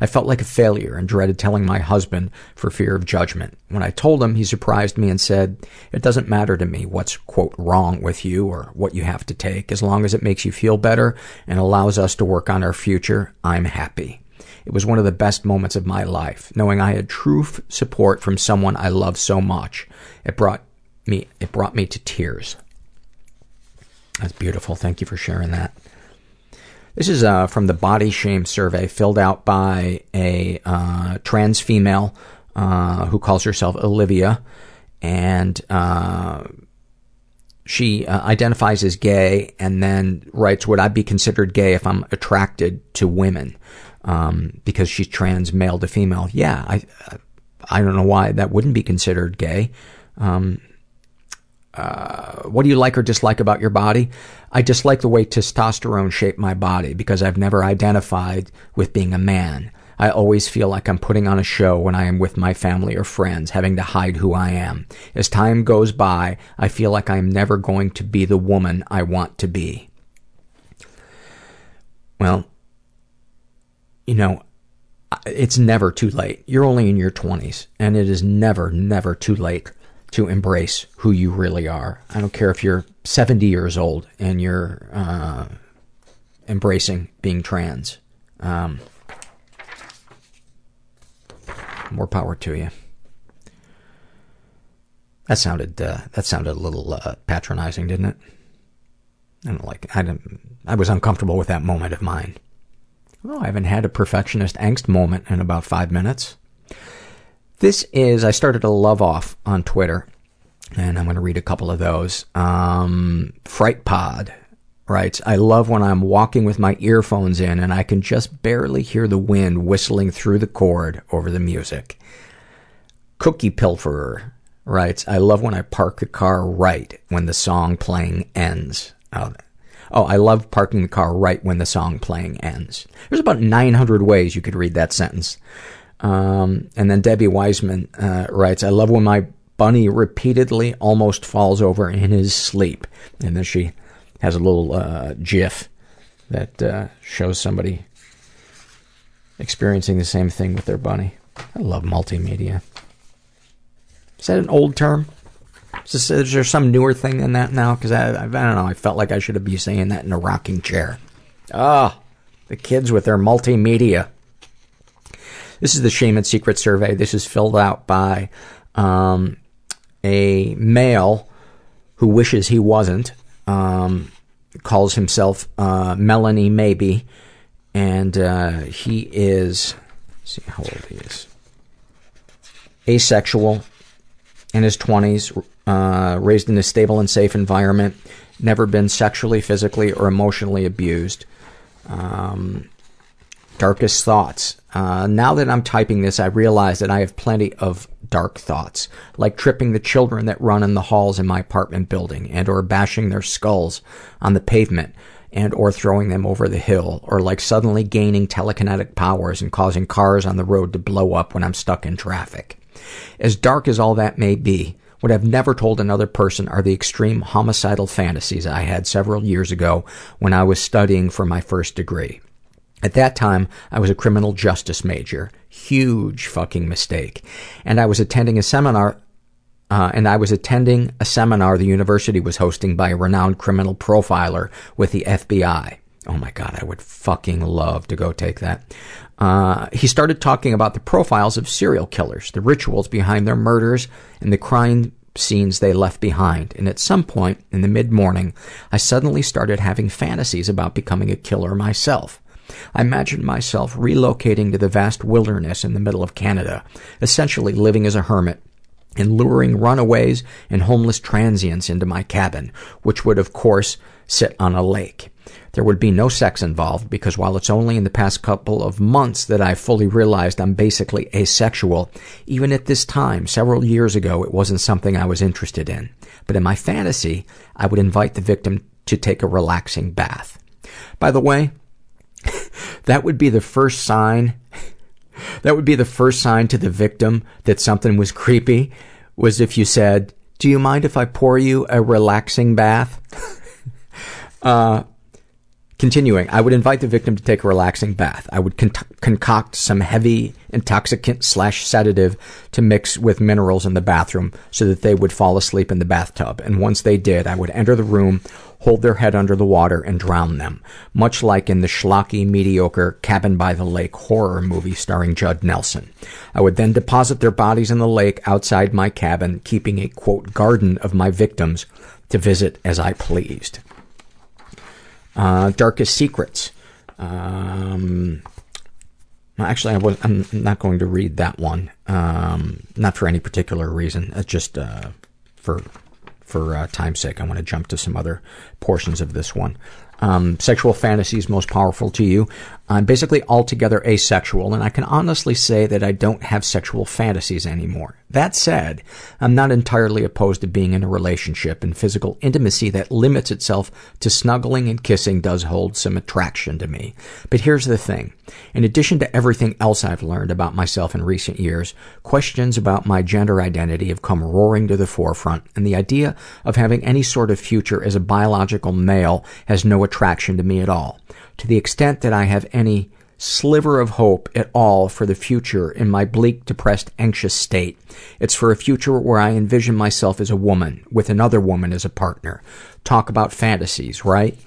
I felt like a failure and dreaded telling my husband for fear of judgment. When I told him, he surprised me and said, It doesn't matter to me what's, quote, wrong with you or what you have to take. As long as it makes you feel better and allows us to work on our future, I'm happy. It was one of the best moments of my life, knowing I had true support from someone I love so much. It brought me, it brought me to tears. That's beautiful. Thank you for sharing that. This is uh, from the body shame survey filled out by a uh, trans female uh, who calls herself Olivia, and uh, she uh, identifies as gay, and then writes, "Would I be considered gay if I'm attracted to women?" Um, because she's trans, male to female. Yeah, I I don't know why that wouldn't be considered gay. Um, uh, what do you like or dislike about your body? I dislike the way testosterone shaped my body because I've never identified with being a man. I always feel like I'm putting on a show when I am with my family or friends, having to hide who I am. As time goes by, I feel like I am never going to be the woman I want to be. Well, you know, it's never too late. You're only in your 20s, and it is never, never too late to embrace who you really are. I don't care if you're 70 years old and you're uh, embracing being trans. Um, more power to you. That sounded uh, that sounded a little uh, patronizing, didn't it? I don't like. I didn't. I was uncomfortable with that moment of mine. Well, I haven't had a perfectionist angst moment in about five minutes. This is, I started a love off on Twitter, and I'm going to read a couple of those. Um, Fright Pod writes, I love when I'm walking with my earphones in and I can just barely hear the wind whistling through the cord over the music. Cookie Pilferer writes, I love when I park the car right when the song playing ends. Oh, oh, I love parking the car right when the song playing ends. There's about 900 ways you could read that sentence. Um, and then Debbie Wiseman uh, writes, I love when my bunny repeatedly almost falls over in his sleep. And then she has a little uh, gif that uh, shows somebody experiencing the same thing with their bunny. I love multimedia. Is that an old term? Is, this, is there some newer thing than that now? Because I, I, I, don't know. I felt like I should have be saying that in a rocking chair. Ah, oh, the kids with their multimedia. This is the Shame and Secret survey. This is filled out by um, a male who wishes he wasn't. Um, calls himself uh, Melanie Maybe, and uh, he is. see how old he is. Asexual, in his twenties, uh, raised in a stable and safe environment, never been sexually, physically, or emotionally abused. Um, darkest thoughts. Uh, now that I'm typing this, I realize that I have plenty of dark thoughts, like tripping the children that run in the halls in my apartment building, and or bashing their skulls on the pavement, and or throwing them over the hill, or like suddenly gaining telekinetic powers and causing cars on the road to blow up when I'm stuck in traffic. As dark as all that may be, what I've never told another person are the extreme homicidal fantasies I had several years ago when I was studying for my first degree. At that time, I was a criminal justice major. Huge fucking mistake. And I was attending a seminar, uh, and I was attending a seminar the university was hosting by a renowned criminal profiler with the FBI. Oh my god, I would fucking love to go take that. Uh, he started talking about the profiles of serial killers, the rituals behind their murders, and the crime scenes they left behind. And at some point in the mid morning, I suddenly started having fantasies about becoming a killer myself. I imagined myself relocating to the vast wilderness in the middle of Canada, essentially living as a hermit, and luring runaways and homeless transients into my cabin, which would of course sit on a lake. There would be no sex involved because while it's only in the past couple of months that I fully realized I'm basically asexual, even at this time, several years ago, it wasn't something I was interested in. But in my fantasy, I would invite the victim to take a relaxing bath. By the way, that would be the first sign that would be the first sign to the victim that something was creepy was if you said do you mind if i pour you a relaxing bath? Uh, continuing i would invite the victim to take a relaxing bath i would con- concoct some heavy intoxicant slash sedative to mix with minerals in the bathroom so that they would fall asleep in the bathtub and once they did i would enter the room hold their head under the water and drown them, much like in the schlocky, mediocre Cabin by the Lake horror movie starring Judd Nelson. I would then deposit their bodies in the lake outside my cabin, keeping a quote garden of my victims to visit as I pleased. Uh, darkest secrets. Um, actually, I was, I'm not going to read that one. Um, not for any particular reason. It's just uh, for for uh, time's sake, I want to jump to some other portions of this one. Um, sexual fantasies most powerful to you. I'm basically altogether asexual, and I can honestly say that I don't have sexual fantasies anymore. That said, I'm not entirely opposed to being in a relationship, and physical intimacy that limits itself to snuggling and kissing does hold some attraction to me. But here's the thing. In addition to everything else I've learned about myself in recent years, questions about my gender identity have come roaring to the forefront, and the idea of having any sort of future as a biological male has no attraction to me at all. To the extent that I have any sliver of hope at all for the future in my bleak, depressed, anxious state. It's for a future where I envision myself as a woman, with another woman as a partner. Talk about fantasies, right?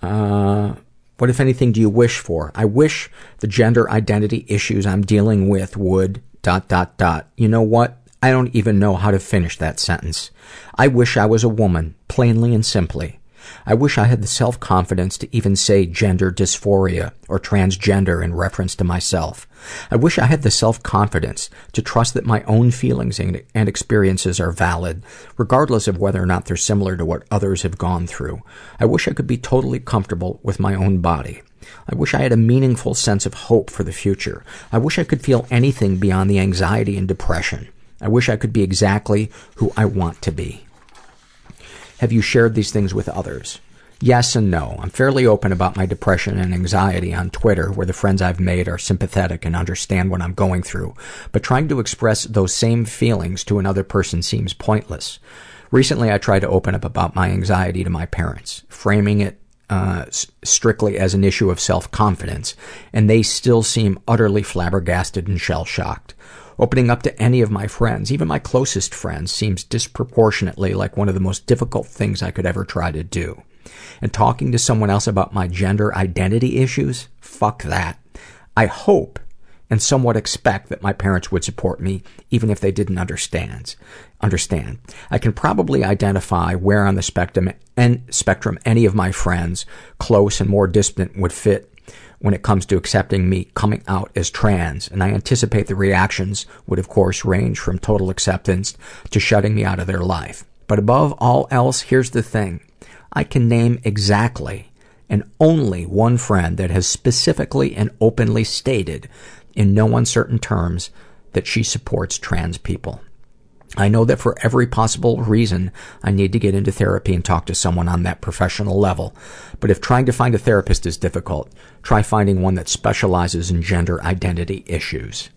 Uh, what, if anything, do you wish for? I wish the gender identity issues I'm dealing with would dot dot dot. You know what? I don't even know how to finish that sentence. I wish I was a woman, plainly and simply. I wish I had the self-confidence to even say gender dysphoria or transgender in reference to myself. I wish I had the self-confidence to trust that my own feelings and experiences are valid, regardless of whether or not they're similar to what others have gone through. I wish I could be totally comfortable with my own body. I wish I had a meaningful sense of hope for the future. I wish I could feel anything beyond the anxiety and depression. I wish I could be exactly who I want to be. Have you shared these things with others? Yes and no. I'm fairly open about my depression and anxiety on Twitter, where the friends I've made are sympathetic and understand what I'm going through. But trying to express those same feelings to another person seems pointless. Recently, I tried to open up about my anxiety to my parents, framing it uh, strictly as an issue of self-confidence, and they still seem utterly flabbergasted and shell-shocked. Opening up to any of my friends, even my closest friends, seems disproportionately like one of the most difficult things I could ever try to do. And talking to someone else about my gender identity issues? Fuck that. I hope and somewhat expect that my parents would support me even if they didn't understand. Understand. I can probably identify where on the spectrum and spectrum any of my friends, close and more distant, would fit when it comes to accepting me coming out as trans, and I anticipate the reactions would of course range from total acceptance to shutting me out of their life. But above all else, here's the thing. I can name exactly and only one friend that has specifically and openly stated in no uncertain terms that she supports trans people. I know that for every possible reason, I need to get into therapy and talk to someone on that professional level. But if trying to find a therapist is difficult, try finding one that specializes in gender identity issues.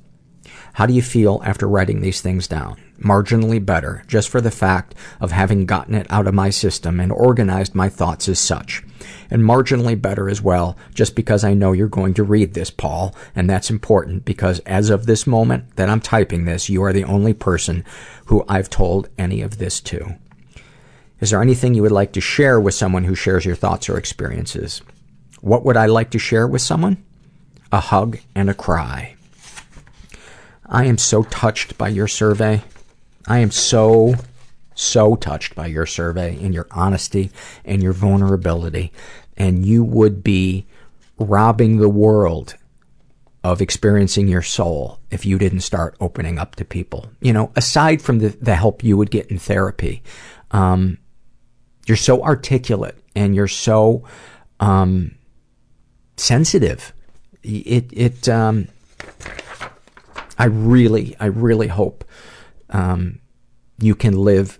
How do you feel after writing these things down? Marginally better, just for the fact of having gotten it out of my system and organized my thoughts as such. And marginally better as well, just because I know you're going to read this, Paul, and that's important because as of this moment that I'm typing this, you are the only person who I've told any of this to. Is there anything you would like to share with someone who shares your thoughts or experiences? What would I like to share with someone? A hug and a cry. I am so touched by your survey. I am so, so touched by your survey and your honesty and your vulnerability. And you would be robbing the world of experiencing your soul if you didn't start opening up to people. You know, aside from the, the help you would get in therapy, um, you're so articulate and you're so um, sensitive. It it um, I really I really hope um, you can live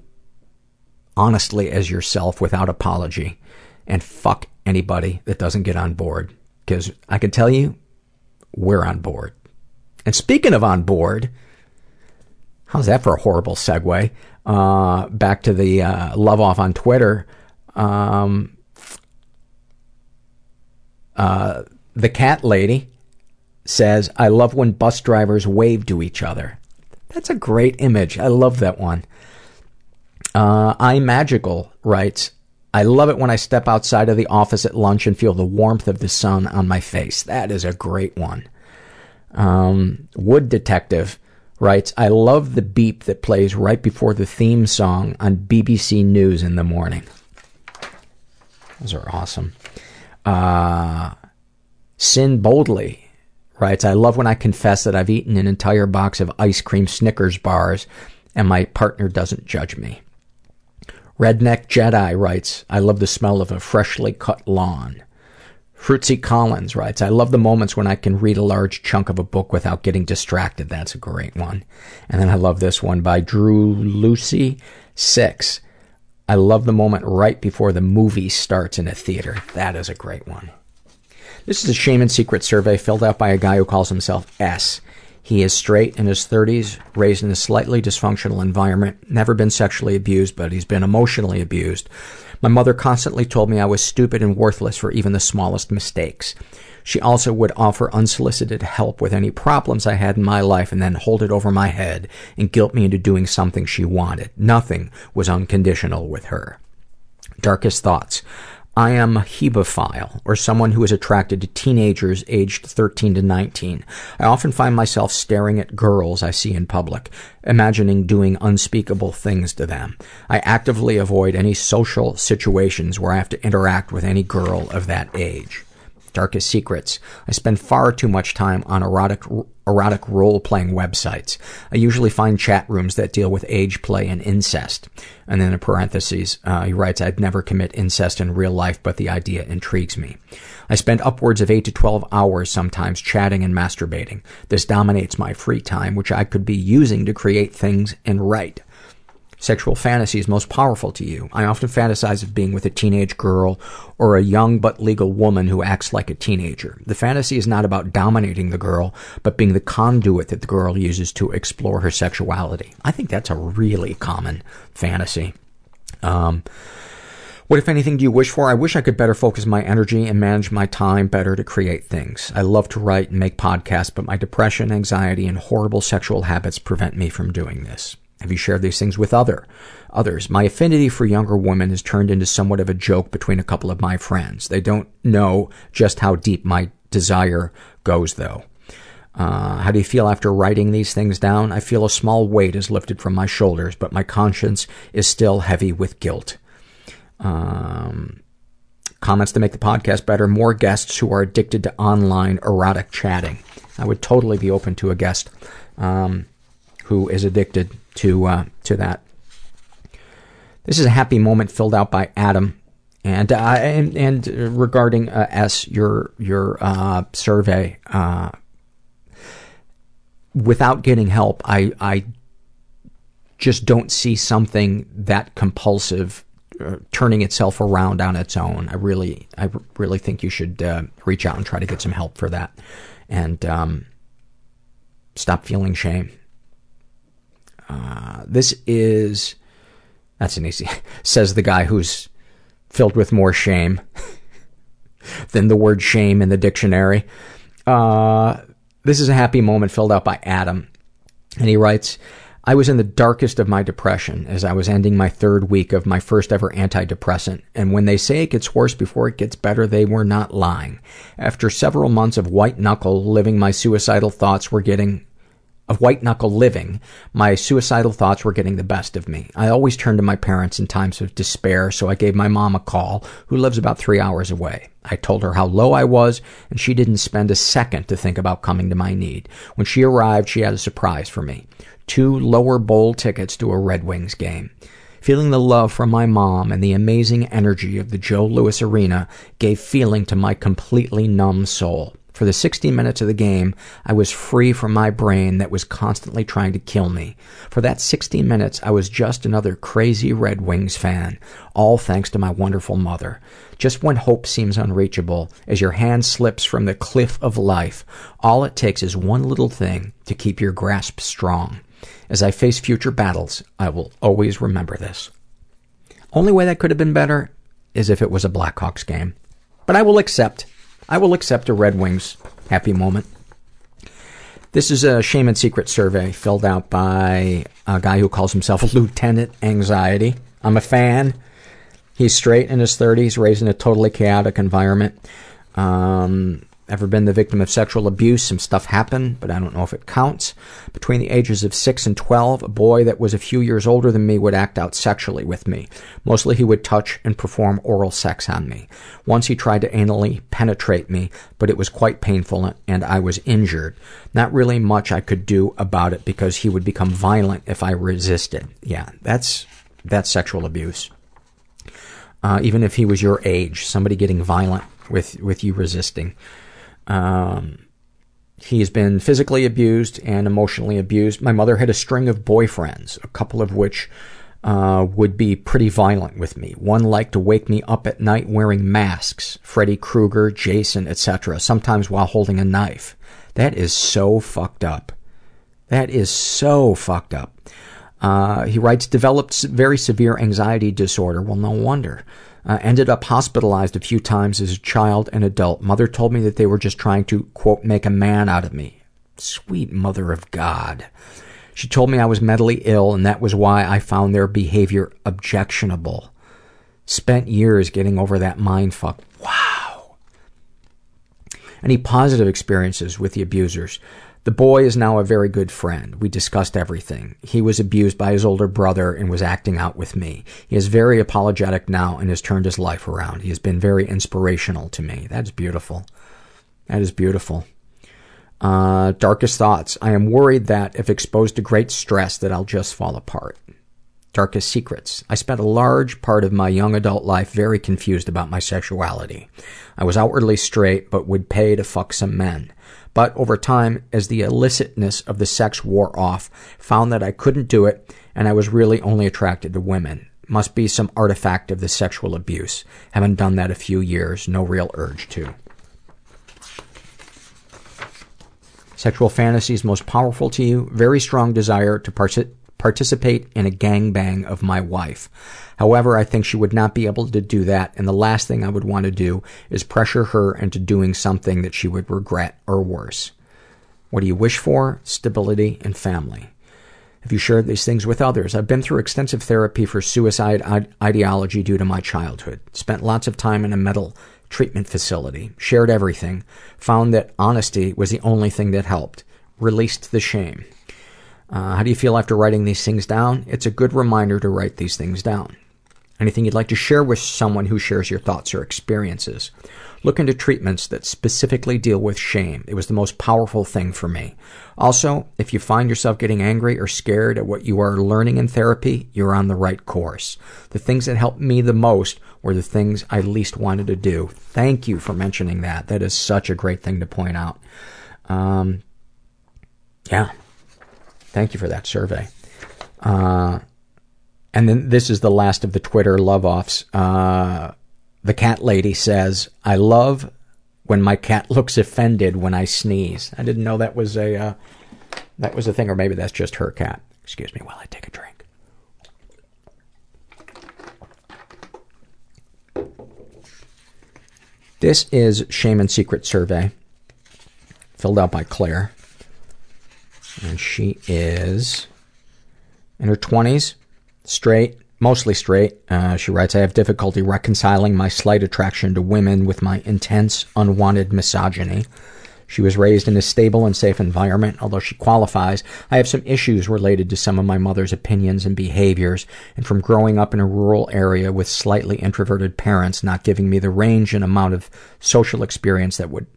honestly as yourself without apology and fuck anybody that doesn't get on board because I can tell you we're on board. And speaking of on board, how's that for a horrible segue? Uh, back to the uh, love off on Twitter. Um, uh, the cat lady says, I love when bus drivers wave to each other. That's a great image. I love that one. Uh, I Magical writes, I love it when I step outside of the office at lunch and feel the warmth of the sun on my face. That is a great one. Um, Wood Detective writes, I love the beep that plays right before the theme song on BBC News in the morning. Those are awesome. Uh, Sin Boldly writes, I love when I confess that I've eaten an entire box of ice cream Snickers bars and my partner doesn't judge me. Redneck Jedi writes, I love the smell of a freshly cut lawn. Fruitsy Collins writes, I love the moments when I can read a large chunk of a book without getting distracted. That's a great one. And then I love this one by Drew Lucy Six. I love the moment right before the movie starts in a theater. That is a great one. This is a shame and secret survey filled out by a guy who calls himself S. He is straight in his 30s, raised in a slightly dysfunctional environment, never been sexually abused, but he's been emotionally abused. My mother constantly told me I was stupid and worthless for even the smallest mistakes. She also would offer unsolicited help with any problems I had in my life and then hold it over my head and guilt me into doing something she wanted. Nothing was unconditional with her. Darkest thoughts. I am a hebephile, or someone who is attracted to teenagers aged 13 to 19. I often find myself staring at girls I see in public, imagining doing unspeakable things to them. I actively avoid any social situations where I have to interact with any girl of that age. Darkest secrets. I spend far too much time on erotic, erotic role-playing websites. I usually find chat rooms that deal with age play and incest. And then in parentheses, uh, he writes, I'd never commit incest in real life, but the idea intrigues me. I spend upwards of 8 to 12 hours sometimes chatting and masturbating. This dominates my free time, which I could be using to create things and write sexual fantasies most powerful to you. I often fantasize of being with a teenage girl or a young but legal woman who acts like a teenager. The fantasy is not about dominating the girl, but being the conduit that the girl uses to explore her sexuality. I think that's a really common fantasy. Um, what, if anything, do you wish for? I wish I could better focus my energy and manage my time better to create things. I love to write and make podcasts, but my depression, anxiety, and horrible sexual habits prevent me from doing this. Have you shared these things with other others? My affinity for younger women has turned into somewhat of a joke between a couple of my friends. They don't know just how deep my desire goes, though. Uh, how do you feel after writing these things down? I feel a small weight is lifted from my shoulders, but my conscience is still heavy with guilt. Um, comments to make the podcast better. More guests who are addicted to online erotic chatting. I would totally be open to a guest um, who is addicted to uh, to that. This is a happy moment filled out by Adam, and uh, and, and regarding uh, S your your uh, survey. Uh, without getting help, I I just don't see something that compulsive uh, turning itself around on its own. I really I really think you should reach out and try to get some help for that, and um, stop feeling shame. Uh, this is that's an easy says the guy who's filled with more shame than the word shame in the dictionary. Uh, this is a happy moment filled out by Adam, and he writes. I was in the darkest of my depression as I was ending my third week of my first ever antidepressant, and when they say it gets worse before it gets better, they were not lying. After several months of white knuckle living, my suicidal thoughts were getting of white knuckle living, my suicidal thoughts were getting the best of me. I always turned to my parents in times of despair, so I gave my mom a call, who lives about three hours away. I told her how low I was, and she didn't spend a second to think about coming to my need. When she arrived, she had a surprise for me. Two lower bowl tickets to a Red Wings game. Feeling the love from my mom and the amazing energy of the Joe Louis Arena gave feeling to my completely numb soul. For the 60 minutes of the game, I was free from my brain that was constantly trying to kill me. For that 60 minutes, I was just another crazy Red Wings fan, all thanks to my wonderful mother. Just when hope seems unreachable, as your hand slips from the cliff of life, all it takes is one little thing to keep your grasp strong. As I face future battles, I will always remember this. Only way that could have been better is if it was a Blackhawks game. But I will accept I will accept a Red Wings happy moment. This is a shame and secret survey filled out by a guy who calls himself Lieutenant Anxiety. I'm a fan. He's straight in his 30s, raised in a totally chaotic environment. Um, ever been the victim of sexual abuse? Some stuff happened, but I don't know if it counts. Between the ages of 6 and 12, a boy that was a few years older than me would act out sexually with me. Mostly he would touch and perform oral sex on me. Once he tried to anally penetrate me, but it was quite painful and I was injured. Not really much I could do about it because he would become violent if I resisted. Yeah, that's, that's sexual abuse. Uh, even if he was your age, somebody getting violent with, with you resisting. Um, he's been physically abused and emotionally abused. My mother had a string of boyfriends, a couple of which uh, would be pretty violent with me. One liked to wake me up at night wearing masks, Freddy Krueger, Jason, etc., sometimes while holding a knife. That is so fucked up. That is so fucked up. Uh, he writes, developed very severe anxiety disorder. Well, no wonder. Uh, ended up hospitalized a few times as a child and adult. Mother told me that they were just trying to, quote, make a man out of me. Sweet mother of God. She told me I was mentally ill and that was why I found their behavior objectionable. Spent years getting over that mind fuck. Wow. Any positive experiences with the abusers? The boy is now a very good friend. We discussed everything. He was abused by his older brother and was acting out with me. He is very apologetic now and has turned his life around. He has been very inspirational to me. That's beautiful. That is beautiful. Uh, darkest thoughts. I am worried that if exposed to great stress that I'll just fall apart. Darkest secrets. I spent a large part of my young adult life very confused about my sexuality. I was outwardly straight, but would pay to fuck some men. But over time, as the illicitness of the sex wore off, found that I couldn't do it, and I was really only attracted to women. Must be some artifact of the sexual abuse. Haven't done that a few years, no real urge to. Sexual fantasies most powerful to you. Very strong desire to partic- participate in a gangbang of my wife. However, I think she would not be able to do that, and the last thing I would want to do is pressure her into doing something that she would regret or worse. What do you wish for? Stability and family. Have you shared these things with others? I've been through extensive therapy for suicide ideology due to my childhood. Spent lots of time in a mental treatment facility. Shared everything. Found that honesty was the only thing that helped. Released the shame. Uh, how do you feel after writing these things down? It's a good reminder to write these things down. Anything you'd like to share with someone who shares your thoughts or experiences? Look into treatments that specifically deal with shame. It was the most powerful thing for me. Also, if you find yourself getting angry or scared at what you are learning in therapy, you're on the right course. The things that helped me the most were the things I least wanted to do. Thank you for mentioning that. That is such a great thing to point out. Um, yeah. Thank you for that survey. Uh, and then this is the last of the Twitter love offs. Uh, the cat lady says, I love when my cat looks offended when I sneeze. I didn't know that was a, uh, that was a thing, or maybe that's just her cat. Excuse me while I take a drink. This is Shame and Secret survey filled out by Claire. And she is in her 20s, straight, mostly straight. Uh, she writes, I have difficulty reconciling my slight attraction to women with my intense, unwanted misogyny. She was raised in a stable and safe environment, although she qualifies. I have some issues related to some of my mother's opinions and behaviors, and from growing up in a rural area with slightly introverted parents not giving me the range and amount of social experience that would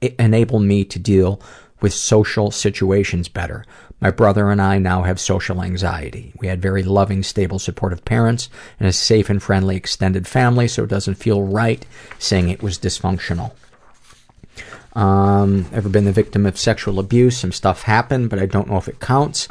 enable me to deal with social situations better. My brother and I now have social anxiety. We had very loving, stable, supportive parents and a safe and friendly extended family, so it doesn't feel right saying it was dysfunctional. Um, ever been the victim of sexual abuse? Some stuff happened, but I don't know if it counts.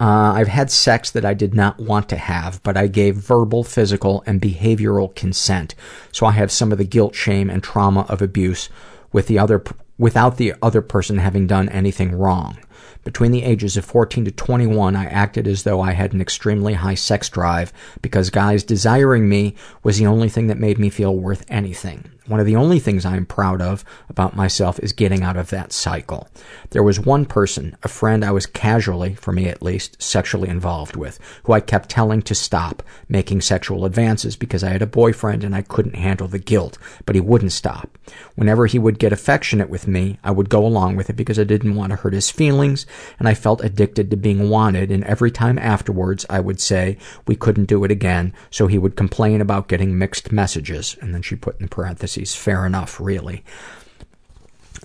Uh, I've had sex that I did not want to have, but I gave verbal, physical, and behavioral consent. So I have some of the guilt, shame, and trauma of abuse with the other, without the other person having done anything wrong. Between the ages of 14 to 21, I acted as though I had an extremely high sex drive because guys desiring me was the only thing that made me feel worth anything. One of the only things I am proud of about myself is getting out of that cycle. There was one person, a friend I was casually, for me at least, sexually involved with, who I kept telling to stop making sexual advances because I had a boyfriend and I couldn't handle the guilt, but he wouldn't stop. Whenever he would get affectionate with me, I would go along with it because I didn't want to hurt his feelings and I felt addicted to being wanted and every time afterwards I would say we couldn't do it again, so he would complain about getting mixed messages. And then she put in parentheses, fair enough, really.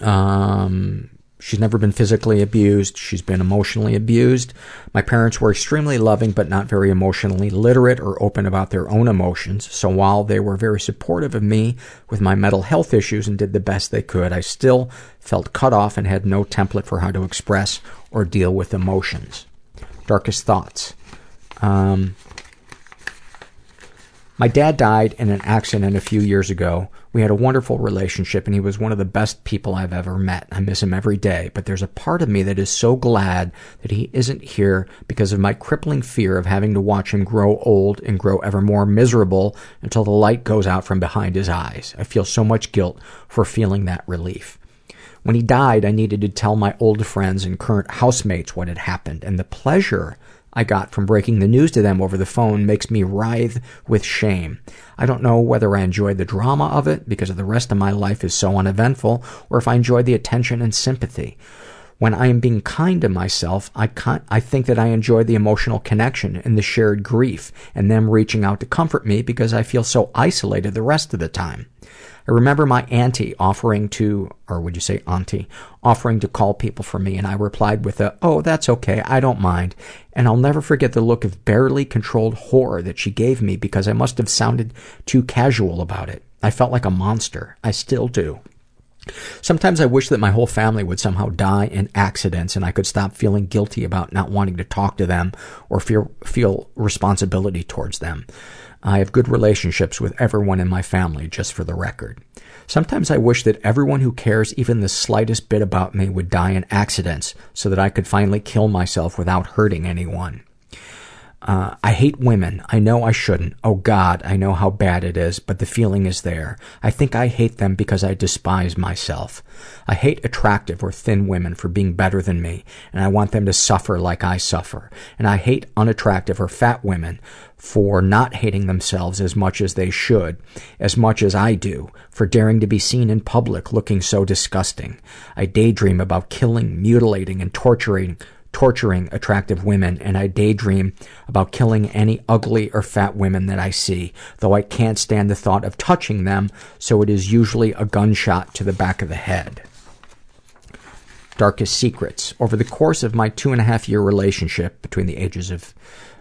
Um, she's never been physically abused. She's been emotionally abused. My parents were extremely loving, but not very emotionally literate or open about their own emotions. So while they were very supportive of me with my mental health issues and did the best they could, I still felt cut off and had no template for how to express or deal with emotions. Darkest thoughts. Um, my dad died in an accident a few years ago. We had a wonderful relationship and he was one of the best people I've ever met. I miss him every day, but there's a part of me that is so glad that he isn't here because of my crippling fear of having to watch him grow old and grow ever more miserable until the light goes out from behind his eyes. I feel so much guilt for feeling that relief. When he died, I needed to tell my old friends and current housemates what had happened, and the pleasure I got from breaking the news to them over the phone makes me writhe with shame. I don't know whether I enjoyed the drama of it because of the rest of my life is so uneventful or if I enjoyed the attention and sympathy. When I am being kind to myself, I, con- I think that I enjoy the emotional connection and the shared grief and them reaching out to comfort me because I feel so isolated the rest of the time. I remember my auntie offering to, or would you say auntie, offering to call people for me, and I replied with a, oh, that's okay, I don't mind. And I'll never forget the look of barely controlled horror that she gave me because I must have sounded too casual about it. I felt like a monster. I still do. Sometimes I wish that my whole family would somehow die in accidents and I could stop feeling guilty about not wanting to talk to them or feel, feel responsibility towards them. I have good relationships with everyone in my family, just for the record. Sometimes I wish that everyone who cares even the slightest bit about me would die in accidents so that I could finally kill myself without hurting anyone. Uh, I hate women. I know I shouldn't. Oh God, I know how bad it is, but the feeling is there. I think I hate them because I despise myself. I hate attractive or thin women for being better than me, and I want them to suffer like I suffer. And I hate unattractive or fat women for not hating themselves as much as they should, as much as I do, for daring to be seen in public looking so disgusting. I daydream about killing, mutilating, and torturing torturing attractive women, and I daydream about killing any ugly or fat women that I see, though I can't stand the thought of touching them, so it is usually a gunshot to the back of the head. Darkest secrets. Over the course of my two and a half year relationship between the ages of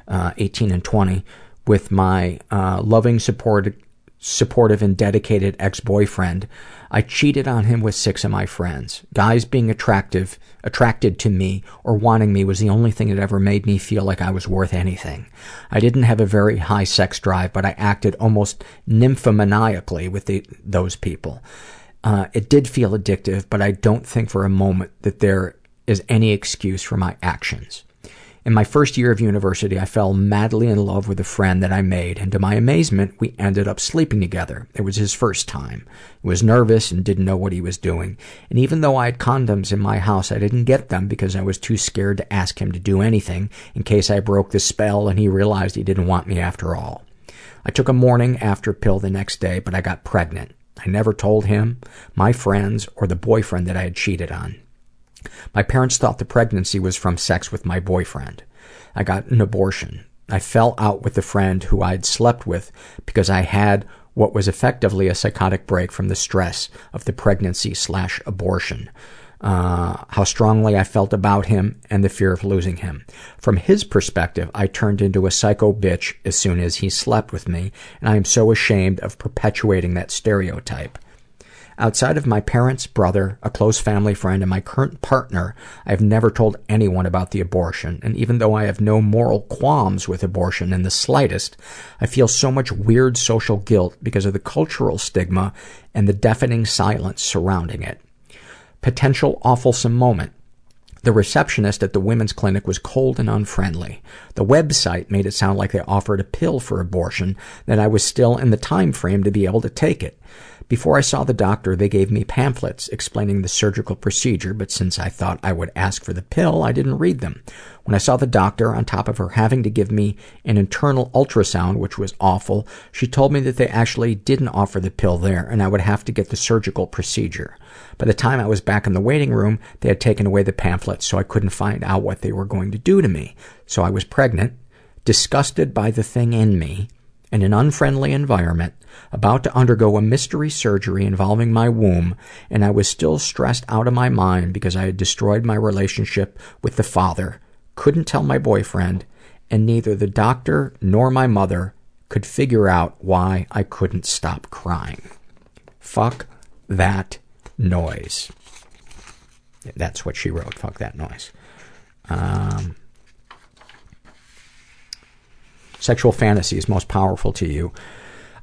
uh, 18 and 20 with my uh, loving, support, supportive, and dedicated ex-boyfriend, I cheated on him with six of my friends. Guys being attractive, attracted to me or wanting me was the only thing that ever made me feel like I was worth anything. I didn't have a very high sex drive, but I acted almost nymphomaniacally with the, those people. Uh, it did feel addictive, but I don't think for a moment that there is any excuse for my actions. In my first year of university, I fell madly in love with a friend that I made, and to my amazement, we ended up sleeping together. It was his first time. He was nervous and didn't know what he was doing. And even though I had condoms in my house, I didn't get them because I was too scared to ask him to do anything in case I broke the spell and he realized he didn't want me after all. I took a morning after pill the next day, but I got pregnant. I never told him, my friends, or the boyfriend that I had cheated on. My parents thought the pregnancy was from sex with my boyfriend. I got an abortion. I fell out with the friend who I'd slept with because I had what was effectively a psychotic break from the stress of the pregnancy slash abortion. Uh, how strongly I felt about him and the fear of losing him. From his perspective, I turned into a psycho bitch as soon as he slept with me, and I am so ashamed of perpetuating that stereotype. Outside of my parents, brother, a close family friend, and my current partner, I have never told anyone about the abortion, and even though I have no moral qualms with abortion in the slightest, I feel so much weird social guilt because of the cultural stigma and the deafening silence surrounding it. Potential awfulsome moment. The receptionist at the women's clinic was cold and unfriendly. The website made it sound like they offered a pill for abortion, that I was still in the time frame to be able to take it. Before I saw the doctor, they gave me pamphlets explaining the surgical procedure, but since I thought I would ask for the pill, I didn't read them. When I saw the doctor, on top of her having to give me an internal ultrasound, which was awful, she told me that they actually didn't offer the pill there and I would have to get the surgical procedure. By the time I was back in the waiting room, they had taken away the pamphlets so I couldn't find out what they were going to do to me. So I was pregnant, disgusted by the thing in me, in an unfriendly environment, about to undergo a mystery surgery involving my womb, and I was still stressed out of my mind because I had destroyed my relationship with the father, couldn't tell my boyfriend, and neither the doctor nor my mother could figure out why I couldn't stop crying. Fuck that noise. That's what she wrote. Fuck that noise. Um, sexual fantasies most powerful to you.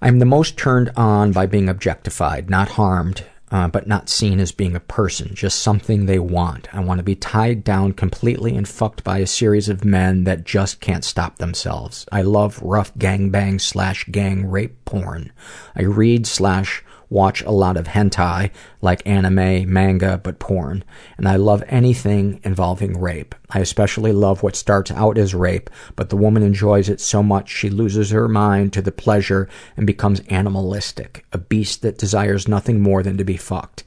I'm the most turned on by being objectified, not harmed, uh, but not seen as being a person, just something they want. I want to be tied down completely and fucked by a series of men that just can't stop themselves. I love rough gangbang slash gang rape porn. I read slash watch a lot of hentai, like anime, manga, but porn. And I love anything involving rape. I especially love what starts out as rape, but the woman enjoys it so much she loses her mind to the pleasure and becomes animalistic, a beast that desires nothing more than to be fucked.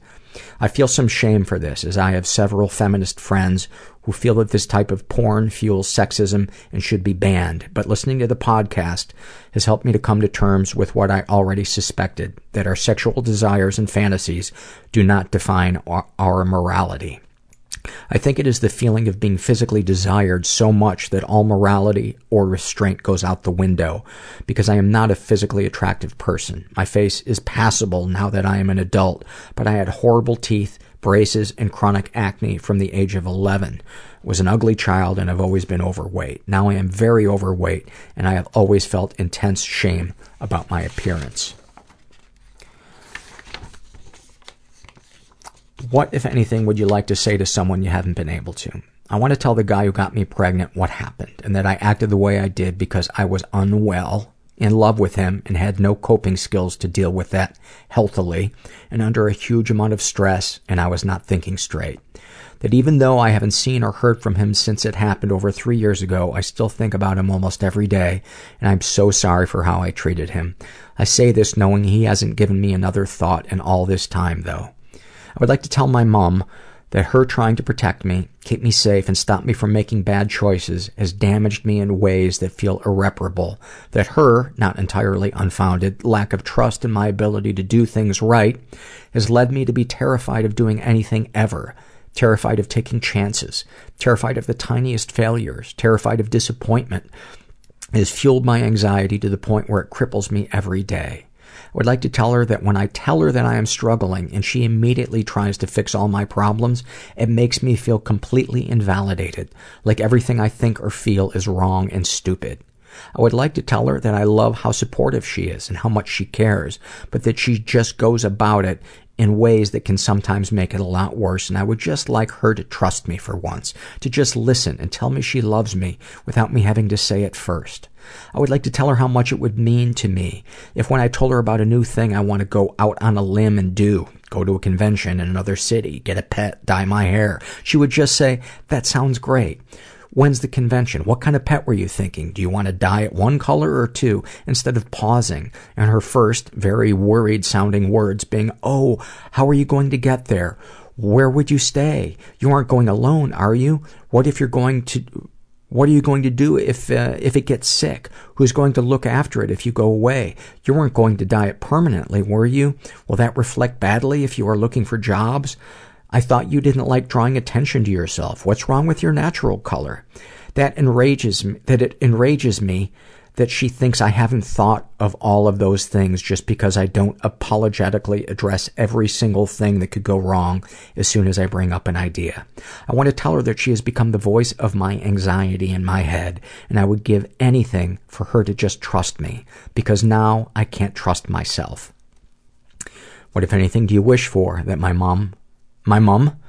I feel some shame for this, as I have several feminist friends who feel that this type of porn fuels sexism and should be banned. But listening to the podcast has helped me to come to terms with what I already suspected that our sexual desires and fantasies do not define our, our morality. I think it is the feeling of being physically desired so much that all morality or restraint goes out the window because I am not a physically attractive person. My face is passable now that I am an adult, but I had horrible teeth, braces, and chronic acne from the age of 11. Was an ugly child and have always been overweight. Now I am very overweight and I have always felt intense shame about my appearance. What, if anything, would you like to say to someone you haven't been able to? I want to tell the guy who got me pregnant what happened and that I acted the way I did because I was unwell, in love with him, and had no coping skills to deal with that healthily, and under a huge amount of stress, and I was not thinking straight. That even though I haven't seen or heard from him since it happened over three years ago, I still think about him almost every day, and I'm so sorry for how I treated him. I say this knowing he hasn't given me another thought in all this time, though. I would like to tell my mom that her trying to protect me, keep me safe, and stop me from making bad choices has damaged me in ways that feel irreparable. That her, not entirely unfounded, lack of trust in my ability to do things right has led me to be terrified of doing anything ever. Terrified of taking chances. Terrified of the tiniest failures. Terrified of disappointment. It has fueled my anxiety to the point where it cripples me every day. I would like to tell her that when I tell her that I am struggling and she immediately tries to fix all my problems, it makes me feel completely invalidated, like everything I think or feel is wrong and stupid. I would like to tell her that I love how supportive she is and how much she cares, but that she just goes about it in ways that can sometimes make it a lot worse, and I would just like her to trust me for once, to just listen and tell me she loves me without me having to say it first. I would like to tell her how much it would mean to me if when I told her about a new thing I want to go out on a limb and do, go to a convention in another city, get a pet, dye my hair, she would just say, that sounds great. When's the convention? What kind of pet were you thinking? Do you want to dye it one color or two? Instead of pausing and her first, very worried sounding words being, Oh, how are you going to get there? Where would you stay? You aren't going alone, are you? What if you're going to, what are you going to do if uh, if it gets sick? Who's going to look after it if you go away? You weren't going to die it permanently, were you? Will that reflect badly if you are looking for jobs? I thought you didn't like drawing attention to yourself. What's wrong with your natural color? That enrages me, that it enrages me that she thinks I haven't thought of all of those things just because I don't apologetically address every single thing that could go wrong as soon as I bring up an idea. I want to tell her that she has become the voice of my anxiety in my head, and I would give anything for her to just trust me, because now I can't trust myself. What, if anything, do you wish for? That my mom, my mom,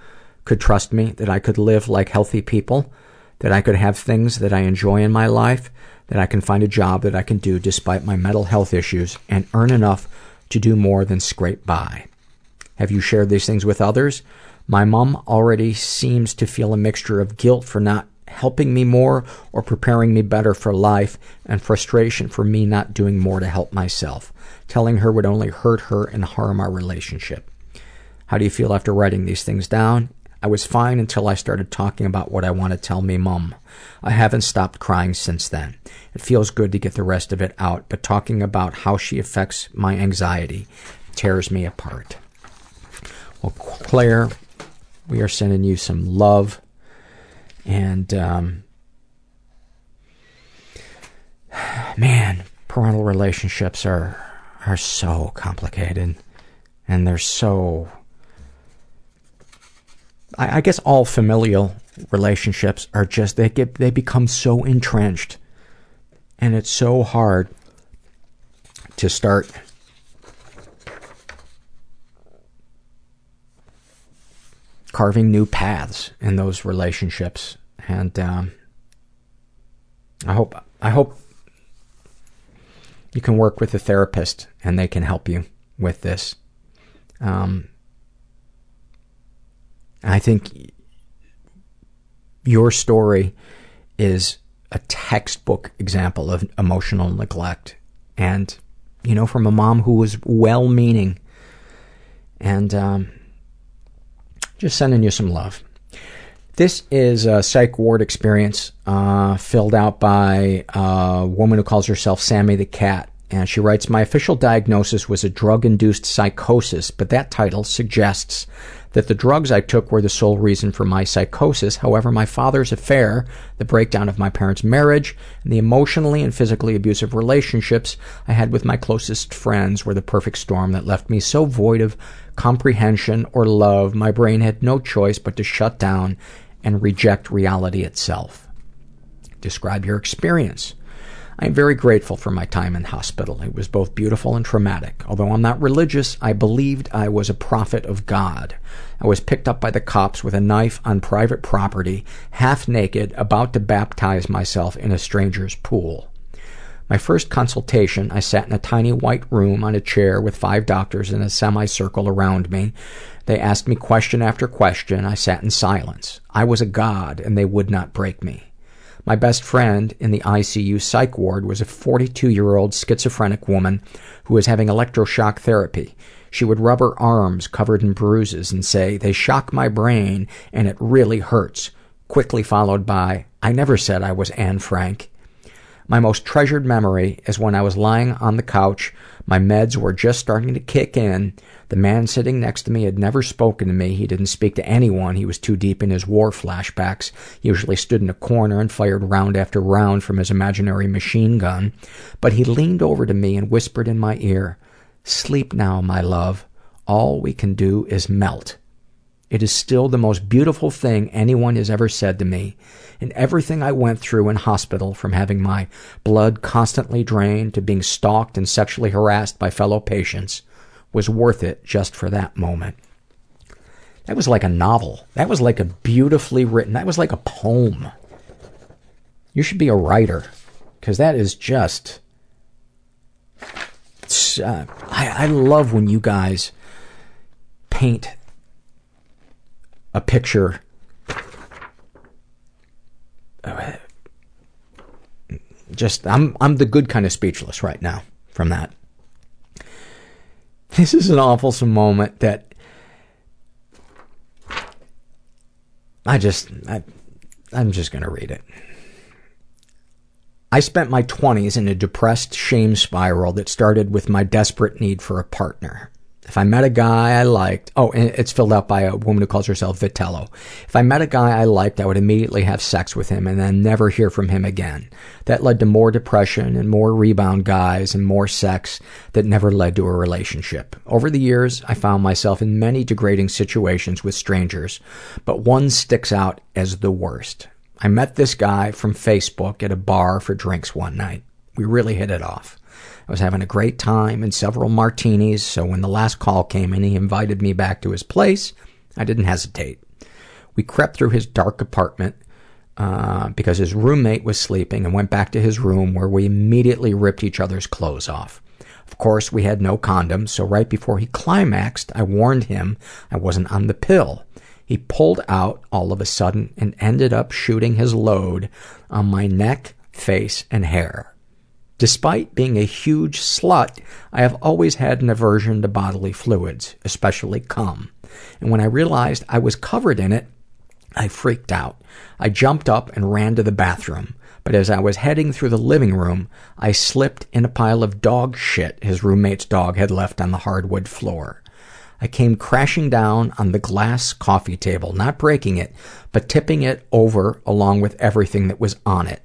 could trust me, that I could live like healthy people, that I could have things that I enjoy in my life, that I can find a job that I can do despite my mental health issues and earn enough to do more than scrape by. Have you shared these things with others? My mom already seems to feel a mixture of guilt for not helping me more or preparing me better for life and frustration for me not doing more to help myself. Telling her would only hurt her and harm our relationship. How do you feel after writing these things down? I was fine until I started talking about what I want to tell me mom. I haven't stopped crying since then. It feels good to get the rest of it out, but talking about how she affects my anxiety tears me apart. Well, Claire, we are sending you some love and um, man, parental relationships are are so complicated and they're so I, I guess all familial relationships are just they get they become so entrenched. And it's so hard to start carving new paths in those relationships. And um, i hope i hope you can work with a therapist and they can help you with this. Um, I think your story is a textbook example of emotional neglect. And, you know, from a mom who was well meaning. And um, Just sending you some love. This is a psych ward experience uh, filled out by a woman who calls herself Sammy the Cat. And she writes, My official diagnosis was a drug induced psychosis, but that title suggests that the drugs I took were the sole reason for my psychosis. However, my father's affair, the breakdown of my parents' marriage, and the emotionally and physically abusive relationships I had with my closest friends were the perfect storm that left me so void of comprehension or love, my brain had no choice but to shut down and reject reality itself. Describe your experience. I am very grateful for my time in hospital. It was both beautiful and traumatic. Although I'm not religious, I believed I was a prophet of God. I was picked up by the cops with a knife on private property, half naked, about to baptize myself in a stranger's pool. My first consultation, I sat in a tiny white room on a chair with five doctors in a semicircle around me. They asked me question after question. I sat in silence. I was a god, and they would not break me. My best friend in the ICU psych ward was a 42 year old schizophrenic woman who was having electroshock therapy. She would rub her arms covered in bruises and say, They shock my brain and it really hurts. Quickly followed by, I never said I was Anne Frank. My most treasured memory is when I was lying on the couch, my meds were just starting to kick in. The man sitting next to me had never spoken to me. He didn't speak to anyone. He was too deep in his war flashbacks. He usually stood in a corner and fired round after round from his imaginary machine gun. But he leaned over to me and whispered in my ear, Sleep now, my love. All we can do is melt. It is still the most beautiful thing anyone has ever said to me, and everything I went through in hospital, from having my blood constantly drained to being stalked and sexually harassed by fellow patients, was worth it just for that moment. That was like a novel. That was like a beautifully written, that was like a poem. You should be a writer, because that is just. Uh, I, I love when you guys paint a picture just I'm I'm the good kind of speechless right now from that. This is an awful moment that I just I, I'm just to read it. I spent my 20s in a depressed shame spiral that started with my desperate need for a partner. If I met a guy I liked, oh, and it's filled out by a woman who calls herself Vitello. If I met a guy I liked, I would immediately have sex with him and then never hear from him again. That led to more depression and more rebound guys and more sex that never led to a relationship. Over the years, I found myself in many degrading situations with strangers, but one sticks out as the worst. I met this guy from Facebook at a bar for drinks one night. We really hit it off. I was having a great time and several martinis, so when the last call came in, he invited me back to his place. I didn't hesitate. We crept through his dark apartment uh, because his roommate was sleeping and went back to his room where we immediately ripped each other's clothes off. Of course, we had no condoms, so right before he climaxed, I warned him I wasn't on the pill. He pulled out all of a sudden and ended up shooting his load on my neck, face, and hair. Despite being a huge slut, I have always had an aversion to bodily fluids, especially cum. And when I realized I was covered in it, I freaked out. I jumped up and ran to the bathroom. But as I was heading through the living room, I slipped in a pile of dog shit his roommate's dog had left on the hardwood floor. I came crashing down on the glass coffee table, not breaking it, but tipping it over along with everything that was on it.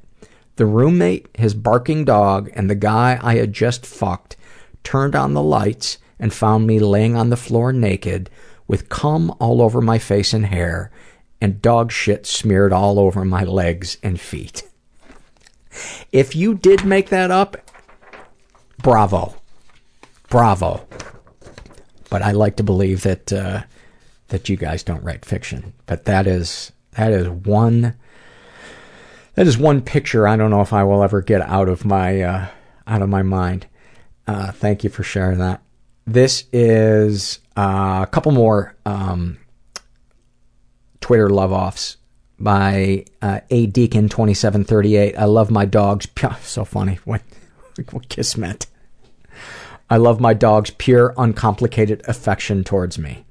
The roommate, his barking dog, and the guy I had just fucked turned on the lights and found me laying on the floor naked with cum all over my face and hair and dog shit smeared all over my legs and feet. If you did make that up, bravo. Bravo. But I like to believe that uh, that you guys don't write fiction. But that is that is one that is one picture I don't know if I will ever get out of my uh, out of my mind. Uh, thank you for sharing that. This is uh, a couple more um, Twitter love offs by uh, A Deacon twenty seven thirty eight. I love my dogs. So funny. What what kismet. I love my dog's pure, uncomplicated affection towards me.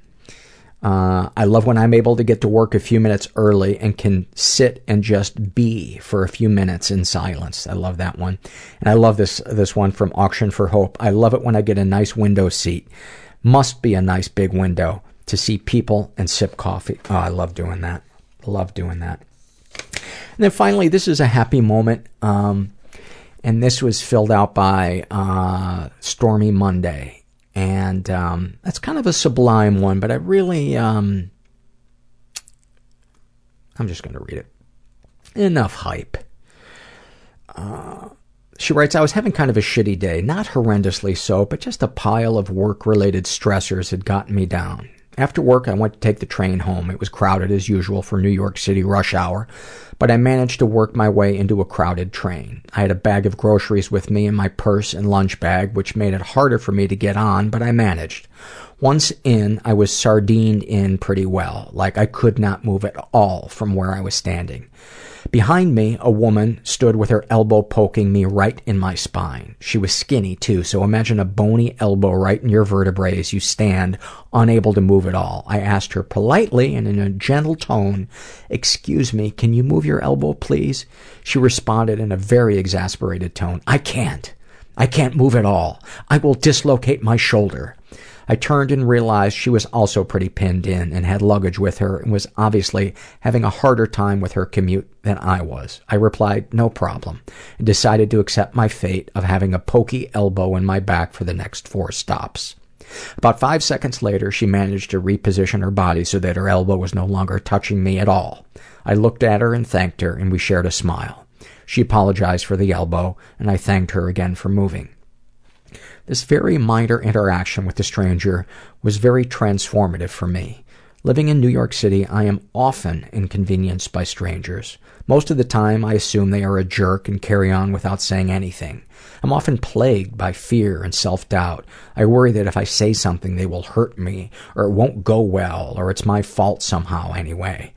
Uh, I love when I'm able to get to work a few minutes early and can sit and just be for a few minutes in silence. I love that one. And I love this, this one from Auction for Hope. I love it when I get a nice window seat. Must be a nice big window to see people and sip coffee. Oh, I love doing that. Love doing that. And then finally, this is a happy moment. Um, and this was filled out by uh, Stormy Monday. And um, that's kind of a sublime one, but I really. Um, I'm just going to read it. Enough hype. Uh, she writes, I was having kind of a shitty day. Not horrendously so, but just a pile of work related stressors had gotten me down. After work, I went to take the train home. It was crowded as usual for New York City rush hour, but I managed to work my way into a crowded train. I had a bag of groceries with me in my purse and lunch bag, which made it harder for me to get on, but I managed. Once in, I was sardined in pretty well, like I could not move at all from where I was standing. Behind me, a woman stood with her elbow poking me right in my spine. She was skinny, too, so imagine a bony elbow right in your vertebrae as you stand, unable to move at all. I asked her politely and in a gentle tone, Excuse me, can you move your elbow, please? She responded in a very exasperated tone, I can't. I can't move at all. I will dislocate my shoulder. I turned and realized she was also pretty pinned in and had luggage with her and was obviously having a harder time with her commute than I was. I replied, no problem, and decided to accept my fate of having a pokey elbow in my back for the next four stops. About five seconds later, she managed to reposition her body so that her elbow was no longer touching me at all. I looked at her and thanked her, and we shared a smile. She apologized for the elbow, and I thanked her again for moving. This very minor interaction with a stranger was very transformative for me. Living in New York City, I am often inconvenienced by strangers. Most of the time, I assume they are a jerk and carry on without saying anything. I'm often plagued by fear and self-doubt. I worry that if I say something, they will hurt me, or it won't go well, or it's my fault somehow anyway.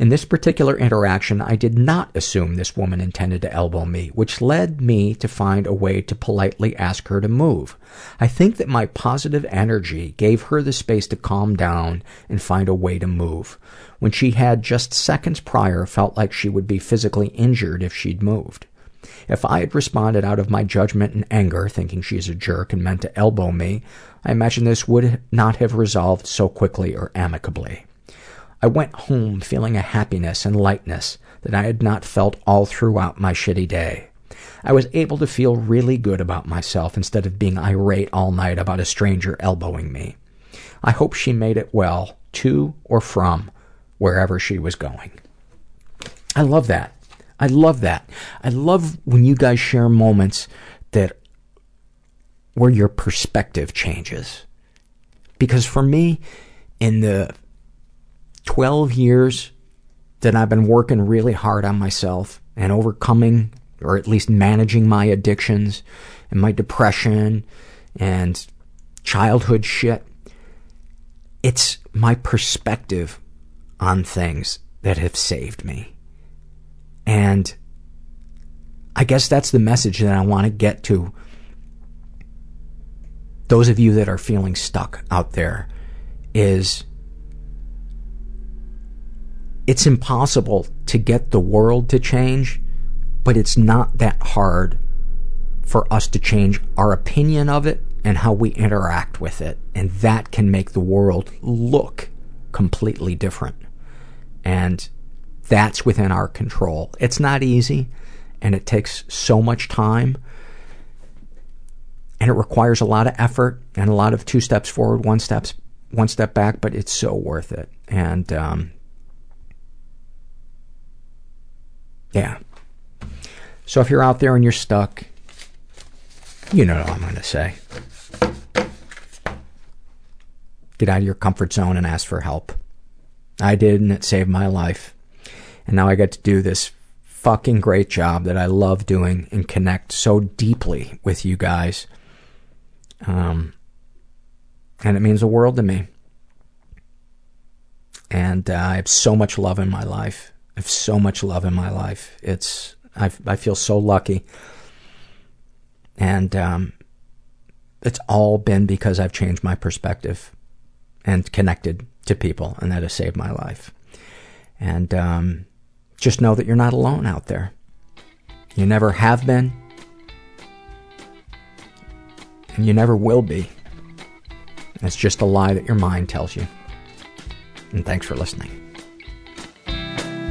In this particular interaction, I did not assume this woman intended to elbow me, which led me to find a way to politely ask her to move. I think that my positive energy gave her the space to calm down and find a way to move, when she had just seconds prior felt like she would be physically injured if she'd moved. If I had responded out of my judgment and anger, thinking she's a jerk and meant to elbow me, I imagine this would not have resolved so quickly or amicably. I went home feeling a happiness and lightness that I had not felt all throughout my shitty day. I was able to feel really good about myself instead of being irate all night about a stranger elbowing me. I hope she made it well to or from wherever she was going. I love that. I love that. I love when you guys share moments that where your perspective changes. Because for me, in the 12 years that I've been working really hard on myself and overcoming or at least managing my addictions and my depression and childhood shit. It's my perspective on things that have saved me. And I guess that's the message that I want to get to those of you that are feeling stuck out there is it's impossible to get the world to change, but it's not that hard for us to change our opinion of it and how we interact with it. And that can make the world look completely different. And that's within our control. It's not easy and it takes so much time and it requires a lot of effort and a lot of two steps forward, one steps one step back, but it's so worth it. And um, Yeah. So if you're out there and you're stuck, you know what I'm going to say. Get out of your comfort zone and ask for help. I did, and it saved my life. And now I get to do this fucking great job that I love doing and connect so deeply with you guys. Um, and it means the world to me. And uh, I have so much love in my life have so much love in my life. It's I I feel so lucky, and um, it's all been because I've changed my perspective and connected to people, and that has saved my life. And um, just know that you're not alone out there. You never have been, and you never will be. It's just a lie that your mind tells you. And thanks for listening.